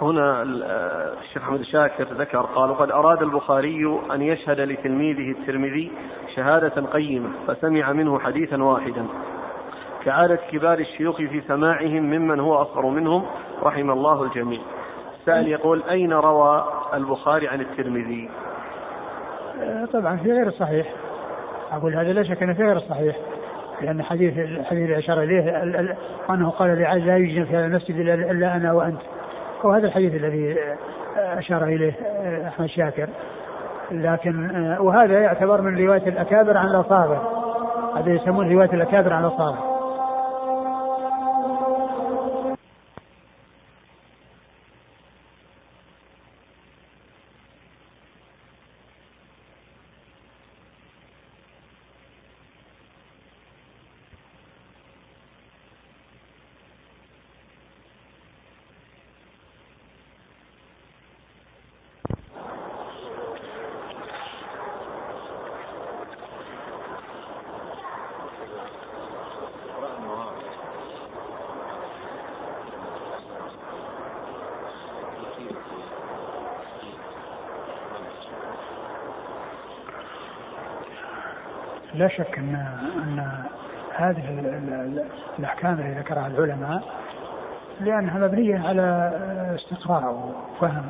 هنا الشيخ أحمد شاكر ذكر قال وقد أراد البخاري أن يشهد لتلميذه الترمذي شهادة قيمة فسمع منه حديثا واحدا. كعادة كبار الشيوخ في سماعهم ممن هو أصغر منهم رحم الله الجميع. سأل يقول أين روى البخاري عن الترمذي؟ طبعا في غير الصحيح أقول هذا لا شك أنه في غير الصحيح لأن حديث الحديث اللي أشار إليه أنه قال لعل لا يوجد في هذا المسجد إلا أنا وأنت. وهذا الحديث الذي أشار إليه أحمد شاكر. لكن وهذا يعتبر من رواية الأكابر عن الأصابع. هذا يسمون رواية الأكابر عن الأصابع. لا شك ان أن هذه الأحكام اللي ذكرها العلماء لانها مبنيه على استقراء وفهم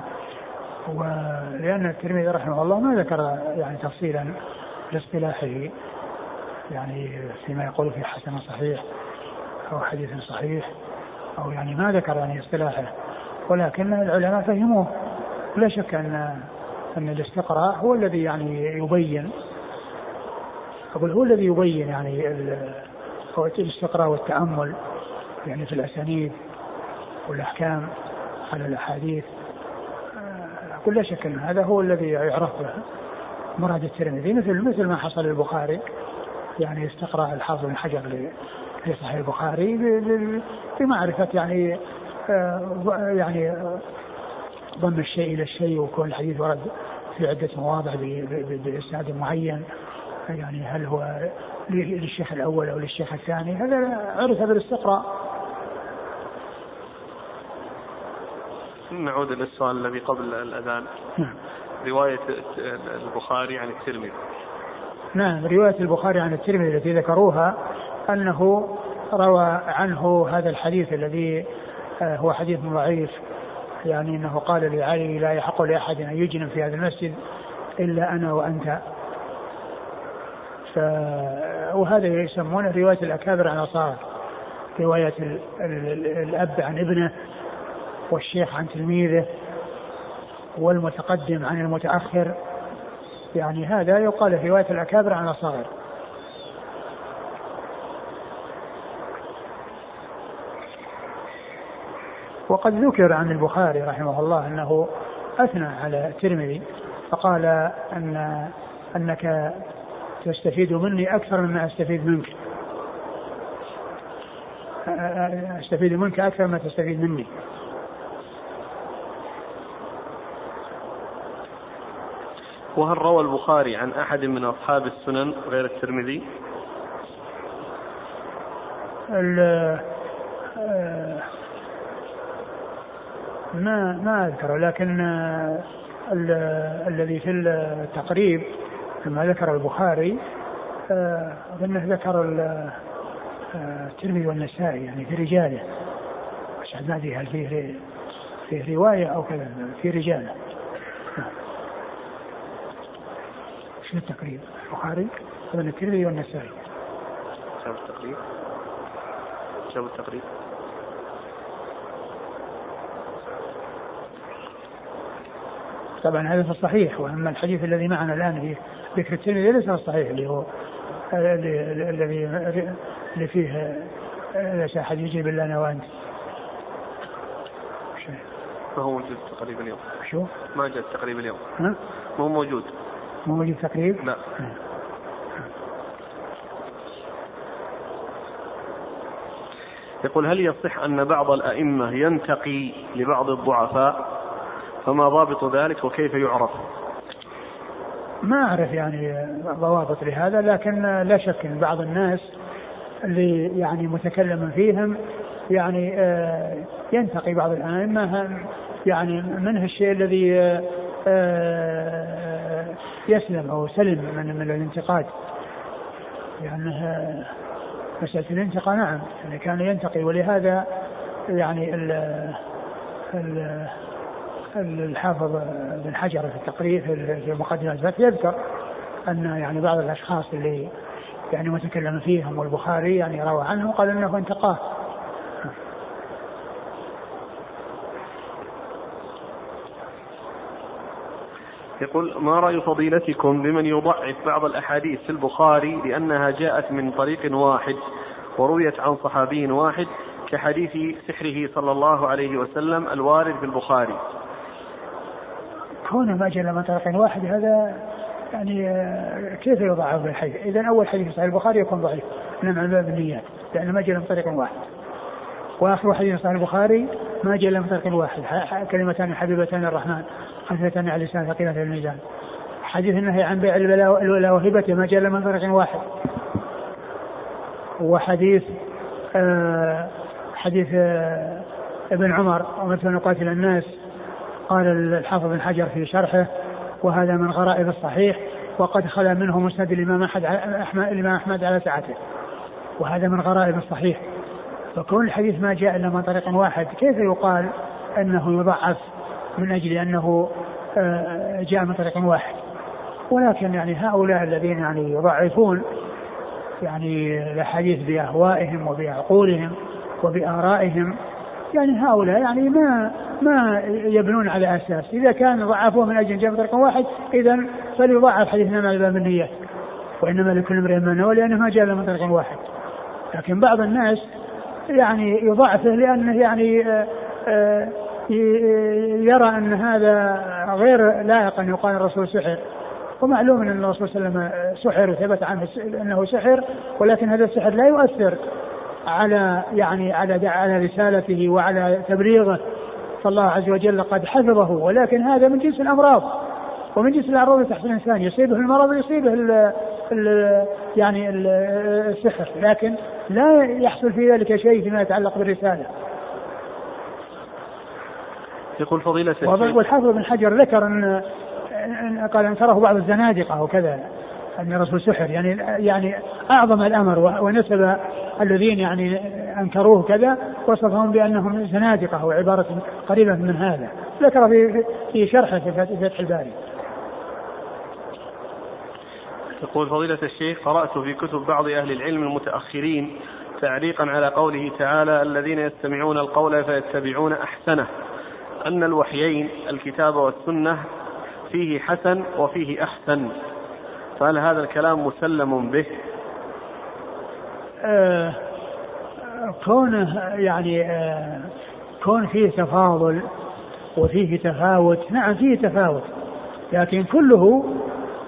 ولأن الترمذي رحمه الله ما ذكر يعني تفصيلا لاصطلاحه يعني فيما يقول في حسن صحيح أو حديث صحيح أو يعني ما ذكر يعني اصطلاحه. ولكن العلماء فهموه. لا شك ان أن الاستقراء هو الذي يعني يبين أقول هو الذي يبين يعني الاستقراء والتأمل يعني في الأسانيد والأحكام على الأحاديث. أقول لا شك أن هذا هو الذي يعرف به مراد الترمذي. مثل مثل ما حصل للبخاري. يعني استقرأ الحافظ بن حجر في صحيح البخاري بمعرفة يعني آه، يعني ضم الشيء إلى الشيء وكون الحديث ورد في عدة مواضع بإسناد معين. يعني هل هو للشيخ الأول أو للشيخ الثاني هذا عرف بالاستقراء. نعود إلى السؤال الذي قبل الأذان. نعم. رواية البخاري عن الترمذي. نعم رواية البخاري عن الترمذي التي ذكروها أنه روى عنه هذا الحديث الذي آه، هو حديث ضعيف. يعني إنه قال لعلي لا يحق لأحد أن يجنم في هذا المسجد إلا أنا وأنت. ف وهذا يسمونه رواية الأكابر عن الاصاغر رواية الأب عن ابنه والشيخ عن تلميذه والمتقدم عن المتأخر. يعني هذا يقال في رواية الأكابر عن الاصاغر وقد ذكر عن البخاري رحمه الله أنه أثنى على الترمذي فقال أن أنك تستفيد مني أكثر مما أستفيد منك أستفيد منك أكثر ما تستفيد مني وهل روى البخاري عن أحد من أصحاب السنن غير الترمذي؟ ما ما اذكره لكن الذي في التقريب كما ذكر البخاري آه، اظنه ذكر آه، الترمذي والنسائي يعني في رجاله. بس ما أدري هل فيه فيه رواية أو كذا في رجاله. نعم. شو التقريب؟ البخاري اظن الترمذي والنسائي؟ كتاب التقريب؟ كتاب التقريب؟ طبعا هذا في الصحيح وأما الحديث الذي معنا الآن في ذكر الترمذي ليس في الصحيح اللي هو الذي اللي فيه ليس أحد يجيب إلا أنا وأنت ما هو موجود تقريبا اليوم شو؟ ما جاء تقريبا اليوم ها؟ مو موجود مو موجود تقريب؟ لا يقول هل يصح أن بعض الأئمة ينتقي لبعض الضعفاء فما ضابط ذلك وكيف يعرف؟ ما أعرف يعني ضوابط لهذا لكن لا شك أن بعض الناس اللي يعني متكلم فيهم يعني آه، ينتقي بعض الأئمة يعني منه الشيء الذي آه، يسلم أو سلم من من الانتقاد. لأنه مسألة الانتقاء نعم يعني كان ينتقي ولهذا يعني ال ال الحافظ بن حجر في التقرير في مقدمة الفتح يذكر أن يعني بعض الأشخاص اللي يعني متكلم فيهم والبخاري يعني روى عنه قال أنه انتقاه يقول ما رأي فضيلتكم بمن يضعف بعض الأحاديث في البخاري لأنها جاءت من طريق واحد ورويت عن صحابي واحد كحديث سحره صلى الله عليه وسلم الوارد في البخاري؟ كونه ما جاء من طريق واحد هذا يعني آه، كيف يضعف بالحديث؟ اذا أول حديث صحيح البخاري يكون ضعيف من عن باب النيات لأنه ما جاء من طريق واحد. وآخر حديث صحيح البخاري ما جاء من طريق واحد كلمتان حبيبتان الرحمن خفيفتان على لسان ثقيلة الميزان. حديث النهي عن بيع الولاء وهبته ما جاء من طريق واحد. وحديث آه حديث آه ابن عمر ومثل نقاتل الناس قال الحافظ بن حجر في شرحه وهذا من غرائب الصحيح وقد خلا منه مسند الإمام أحمد الإمام أحمد على سعته وهذا من غرائب الصحيح. فكون الحديث ما جاء إلا من طريق واحد كيف يقال أنه يضعف من أجل أنه آه، جاء من طريق واحد؟ ولكن يعني هؤلاء الذين يعني يضعفون يعني الاحاديث بأهوائهم وبعقولهم وبآرائهم يعني هؤلاء يعني ما ما يبنون على أساس، إذا كان ضعفوه من أجل جاب طريق واحد اذا فليضعف حديثنا على باب النية. وإنما لكل امرئ ما نوى لأنه ما جاء من طريق واحد. لكن بعض الناس يعني يضعفه لأنه يعني آه، يرى أن هذا غير لائق أن يقال الرسول سحر. ومعلوم أن الرسول صلى الله عليه وسلم سحر وثبت عنه أنه سحر ولكن هذا السحر لا يؤثر. على يعني على على رسالته وعلى تبليغه. فالله عز وجل قد حفظه ولكن هذا من جنس الأمراض. ومن جنس الاعراض اللي تحت الإنسان يصيبه المرض ويصيبه ال ال يعني ال السحر لكن لا يحصل في ذلك شيء فيما يتعلق بالرسالة. يقول فضيلة الشيخ. والحافظ بن حجر ذكر أن قال انكره بعض الزنادقة وكذا. أن الرسول سحر. يعني يعني أعظم الأمر ونسب الذين يعني أنكروه كذا وصفهم بأنهم زنادقة أو عباره قريبة من هذا. ذكر في في شرحه في فتح الباري. يقول فضيلة الشيخ قرأت في كتب بعض أهل العلم المتأخرين تعليقا على قوله تعالى الذين يستمعون القول فيتبعون أحسنه. أن الوحيين الكتاب والسنة فيه حسن وفيه أحسن. فهل هذا الكلام مسلم به؟ آه كونه يعني آه كون فيه تفاضل وفيه تفاوت. نعم فيه تفاوت لكن كله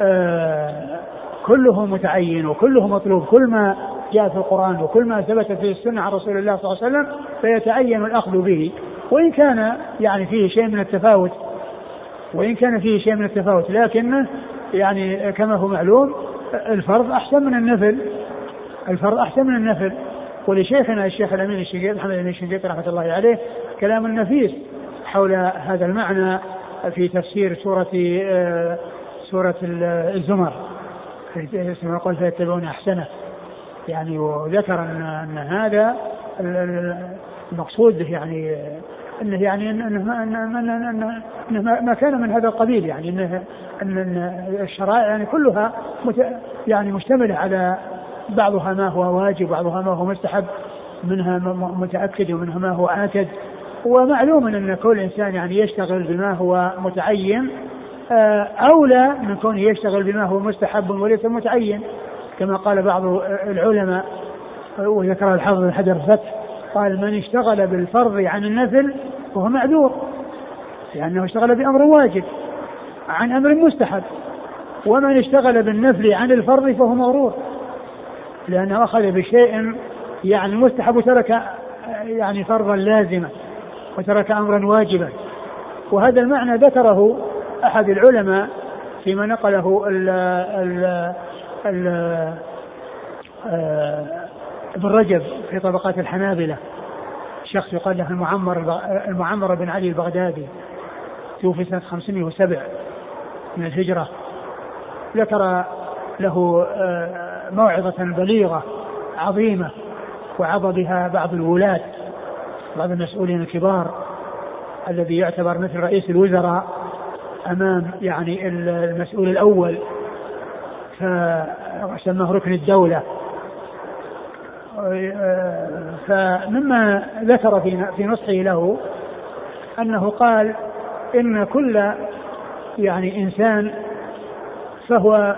آه كله متعين وكله مطلوب. كل ما جاء في القرآن وكل ما ثبت في السنة عن رسول الله صلى الله عليه وسلم فيتعين الأخذ به. وإن كان يعني فيه شيء من التفاوت وإن كان فيه شيء من التفاوت لكنه يعني كما هو معلوم الفرض أحسن من النفل. الفرض أحسن من النفل. ولشيخنا الشيخ الأمين الشنقيطي محمد الأمين الشنقيطي رحمة الله عليه كلام نفيس حول هذا المعنى في تفسير سورة آه، سورة الزمر. كما قلت فيتبعون أحسنه. يعني وذكر أن, هذا المقصود يعني إنه يعني انه إنه, إنه, إنه ما كان من هذا القبيل يعني انه ان الشرائع يعني كلها يعني مشتملة على بعضها ما هو واجب وبعضها ما هو مستحب منها متأكد ومنها ما هو آكد ومعلوم إن كل إنسان يعني يشتغل بما هو متعين آه، أولى من كونه يشتغل بما هو مستحب وليس متعين. كما قال بعض العلماء وذكر الحافظ الحجر الفتح قال من اشتغل بالفرض عن النفل فهو معذور لأنه اشتغل بأمر واجب عن أمر مستحب. ومن اشتغل بالنفل عن الفرض فهو مغرور لأنه أخذ بشيء يعني مستحب وترك يعني فرضا لازما وترك أمرا واجبا. وهذا المعنى ذكره أحد العلماء فيما نقله ال ال ال آه، ابن رجب في طبقات الحنابلة. شخص يقال له المعمر المعمر بن علي البغدادي. توفي سنة 507 من الهجرة. ذكر له آه، موعظة بليغة عظيمة وعظ بها بعض الولاة بعض المسؤولين الكبار الذي يعتبر مثل رئيس الوزراء أمام يعني المسؤول الأول فسماه ركن الدولة. فمما ذكر في في نصحه له أنه قال إن كل يعني إنسان فهو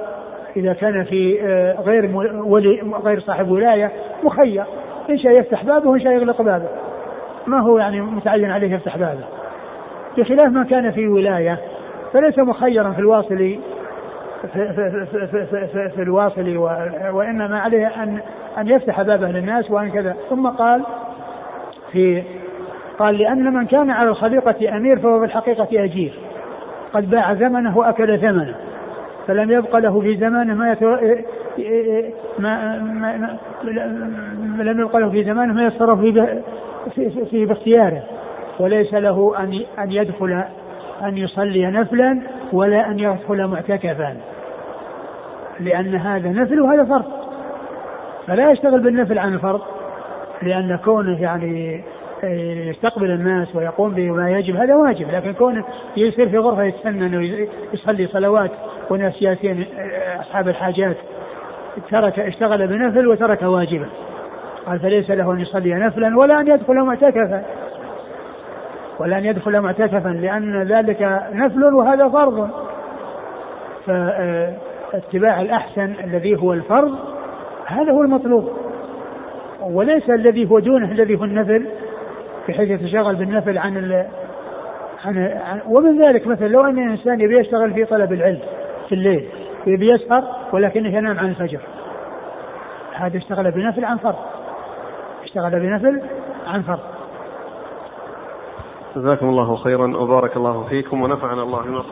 إذا كان في آه، غير ولي غير صاحب ولاية مخير إن شاء يفتح بابه وإن شاء يغلق بابه. ما هو يعني متعين عليه يفتح بابه؟ بخلاف ما كان في ولاية فليس مخيرا في الواصل في, في, في, في, في, في الواصل وإنما عليه أن أن يفتح بابه للناس وأن كذا. ثم قال في قال لأن من كان على الخليقة أمير فهو في الحقيقة أجير. قد باع زمنه وأكل ثمنه فلم يبق له في زمانه ما, يتو... ما... ما... ما... لم يبق له في زمانه ما يتصرف في... في... باختياره. وليس له أن أن يدخل أن يصلي نفلا ولا أن يدخل معتكفا. لأن هذا نفل وهذا فرض فلا يشتغل بالنفل عن الفرض لأن كونه يعني آه، يستقبل الناس ويقوم بما يجب هذا واجب لكن كونه يصير في غرفة يتسنن ويصلي صلوات وناس يأتين آه، أصحاب الحاجات ترك اشتغل بنفل وترك واجبا. قال فليس له أن يصلي نفلا ولا أن يدخل معتكفا. ولا أن يدخل معتكفا لأن ذلك نفل وهذا فرض. فاتباع الأحسن الذي هو الفرض هذا هو المطلوب. وليس الذي هو دونه الذي هو النفل بحيث يتشغل بالنفل عن ال عن, عن ومن ذلك مثلا لو أن الإنسان يبي يشتغل في طلب العلم في الليل يبي يسهر ولكنه ينام عن الفجر. هذا اشتغل بنفل عن فرض. اشتغل بنفل عن فرض. جزاكم الله خيرا وبارك الله فيكم ونفعنا الله بما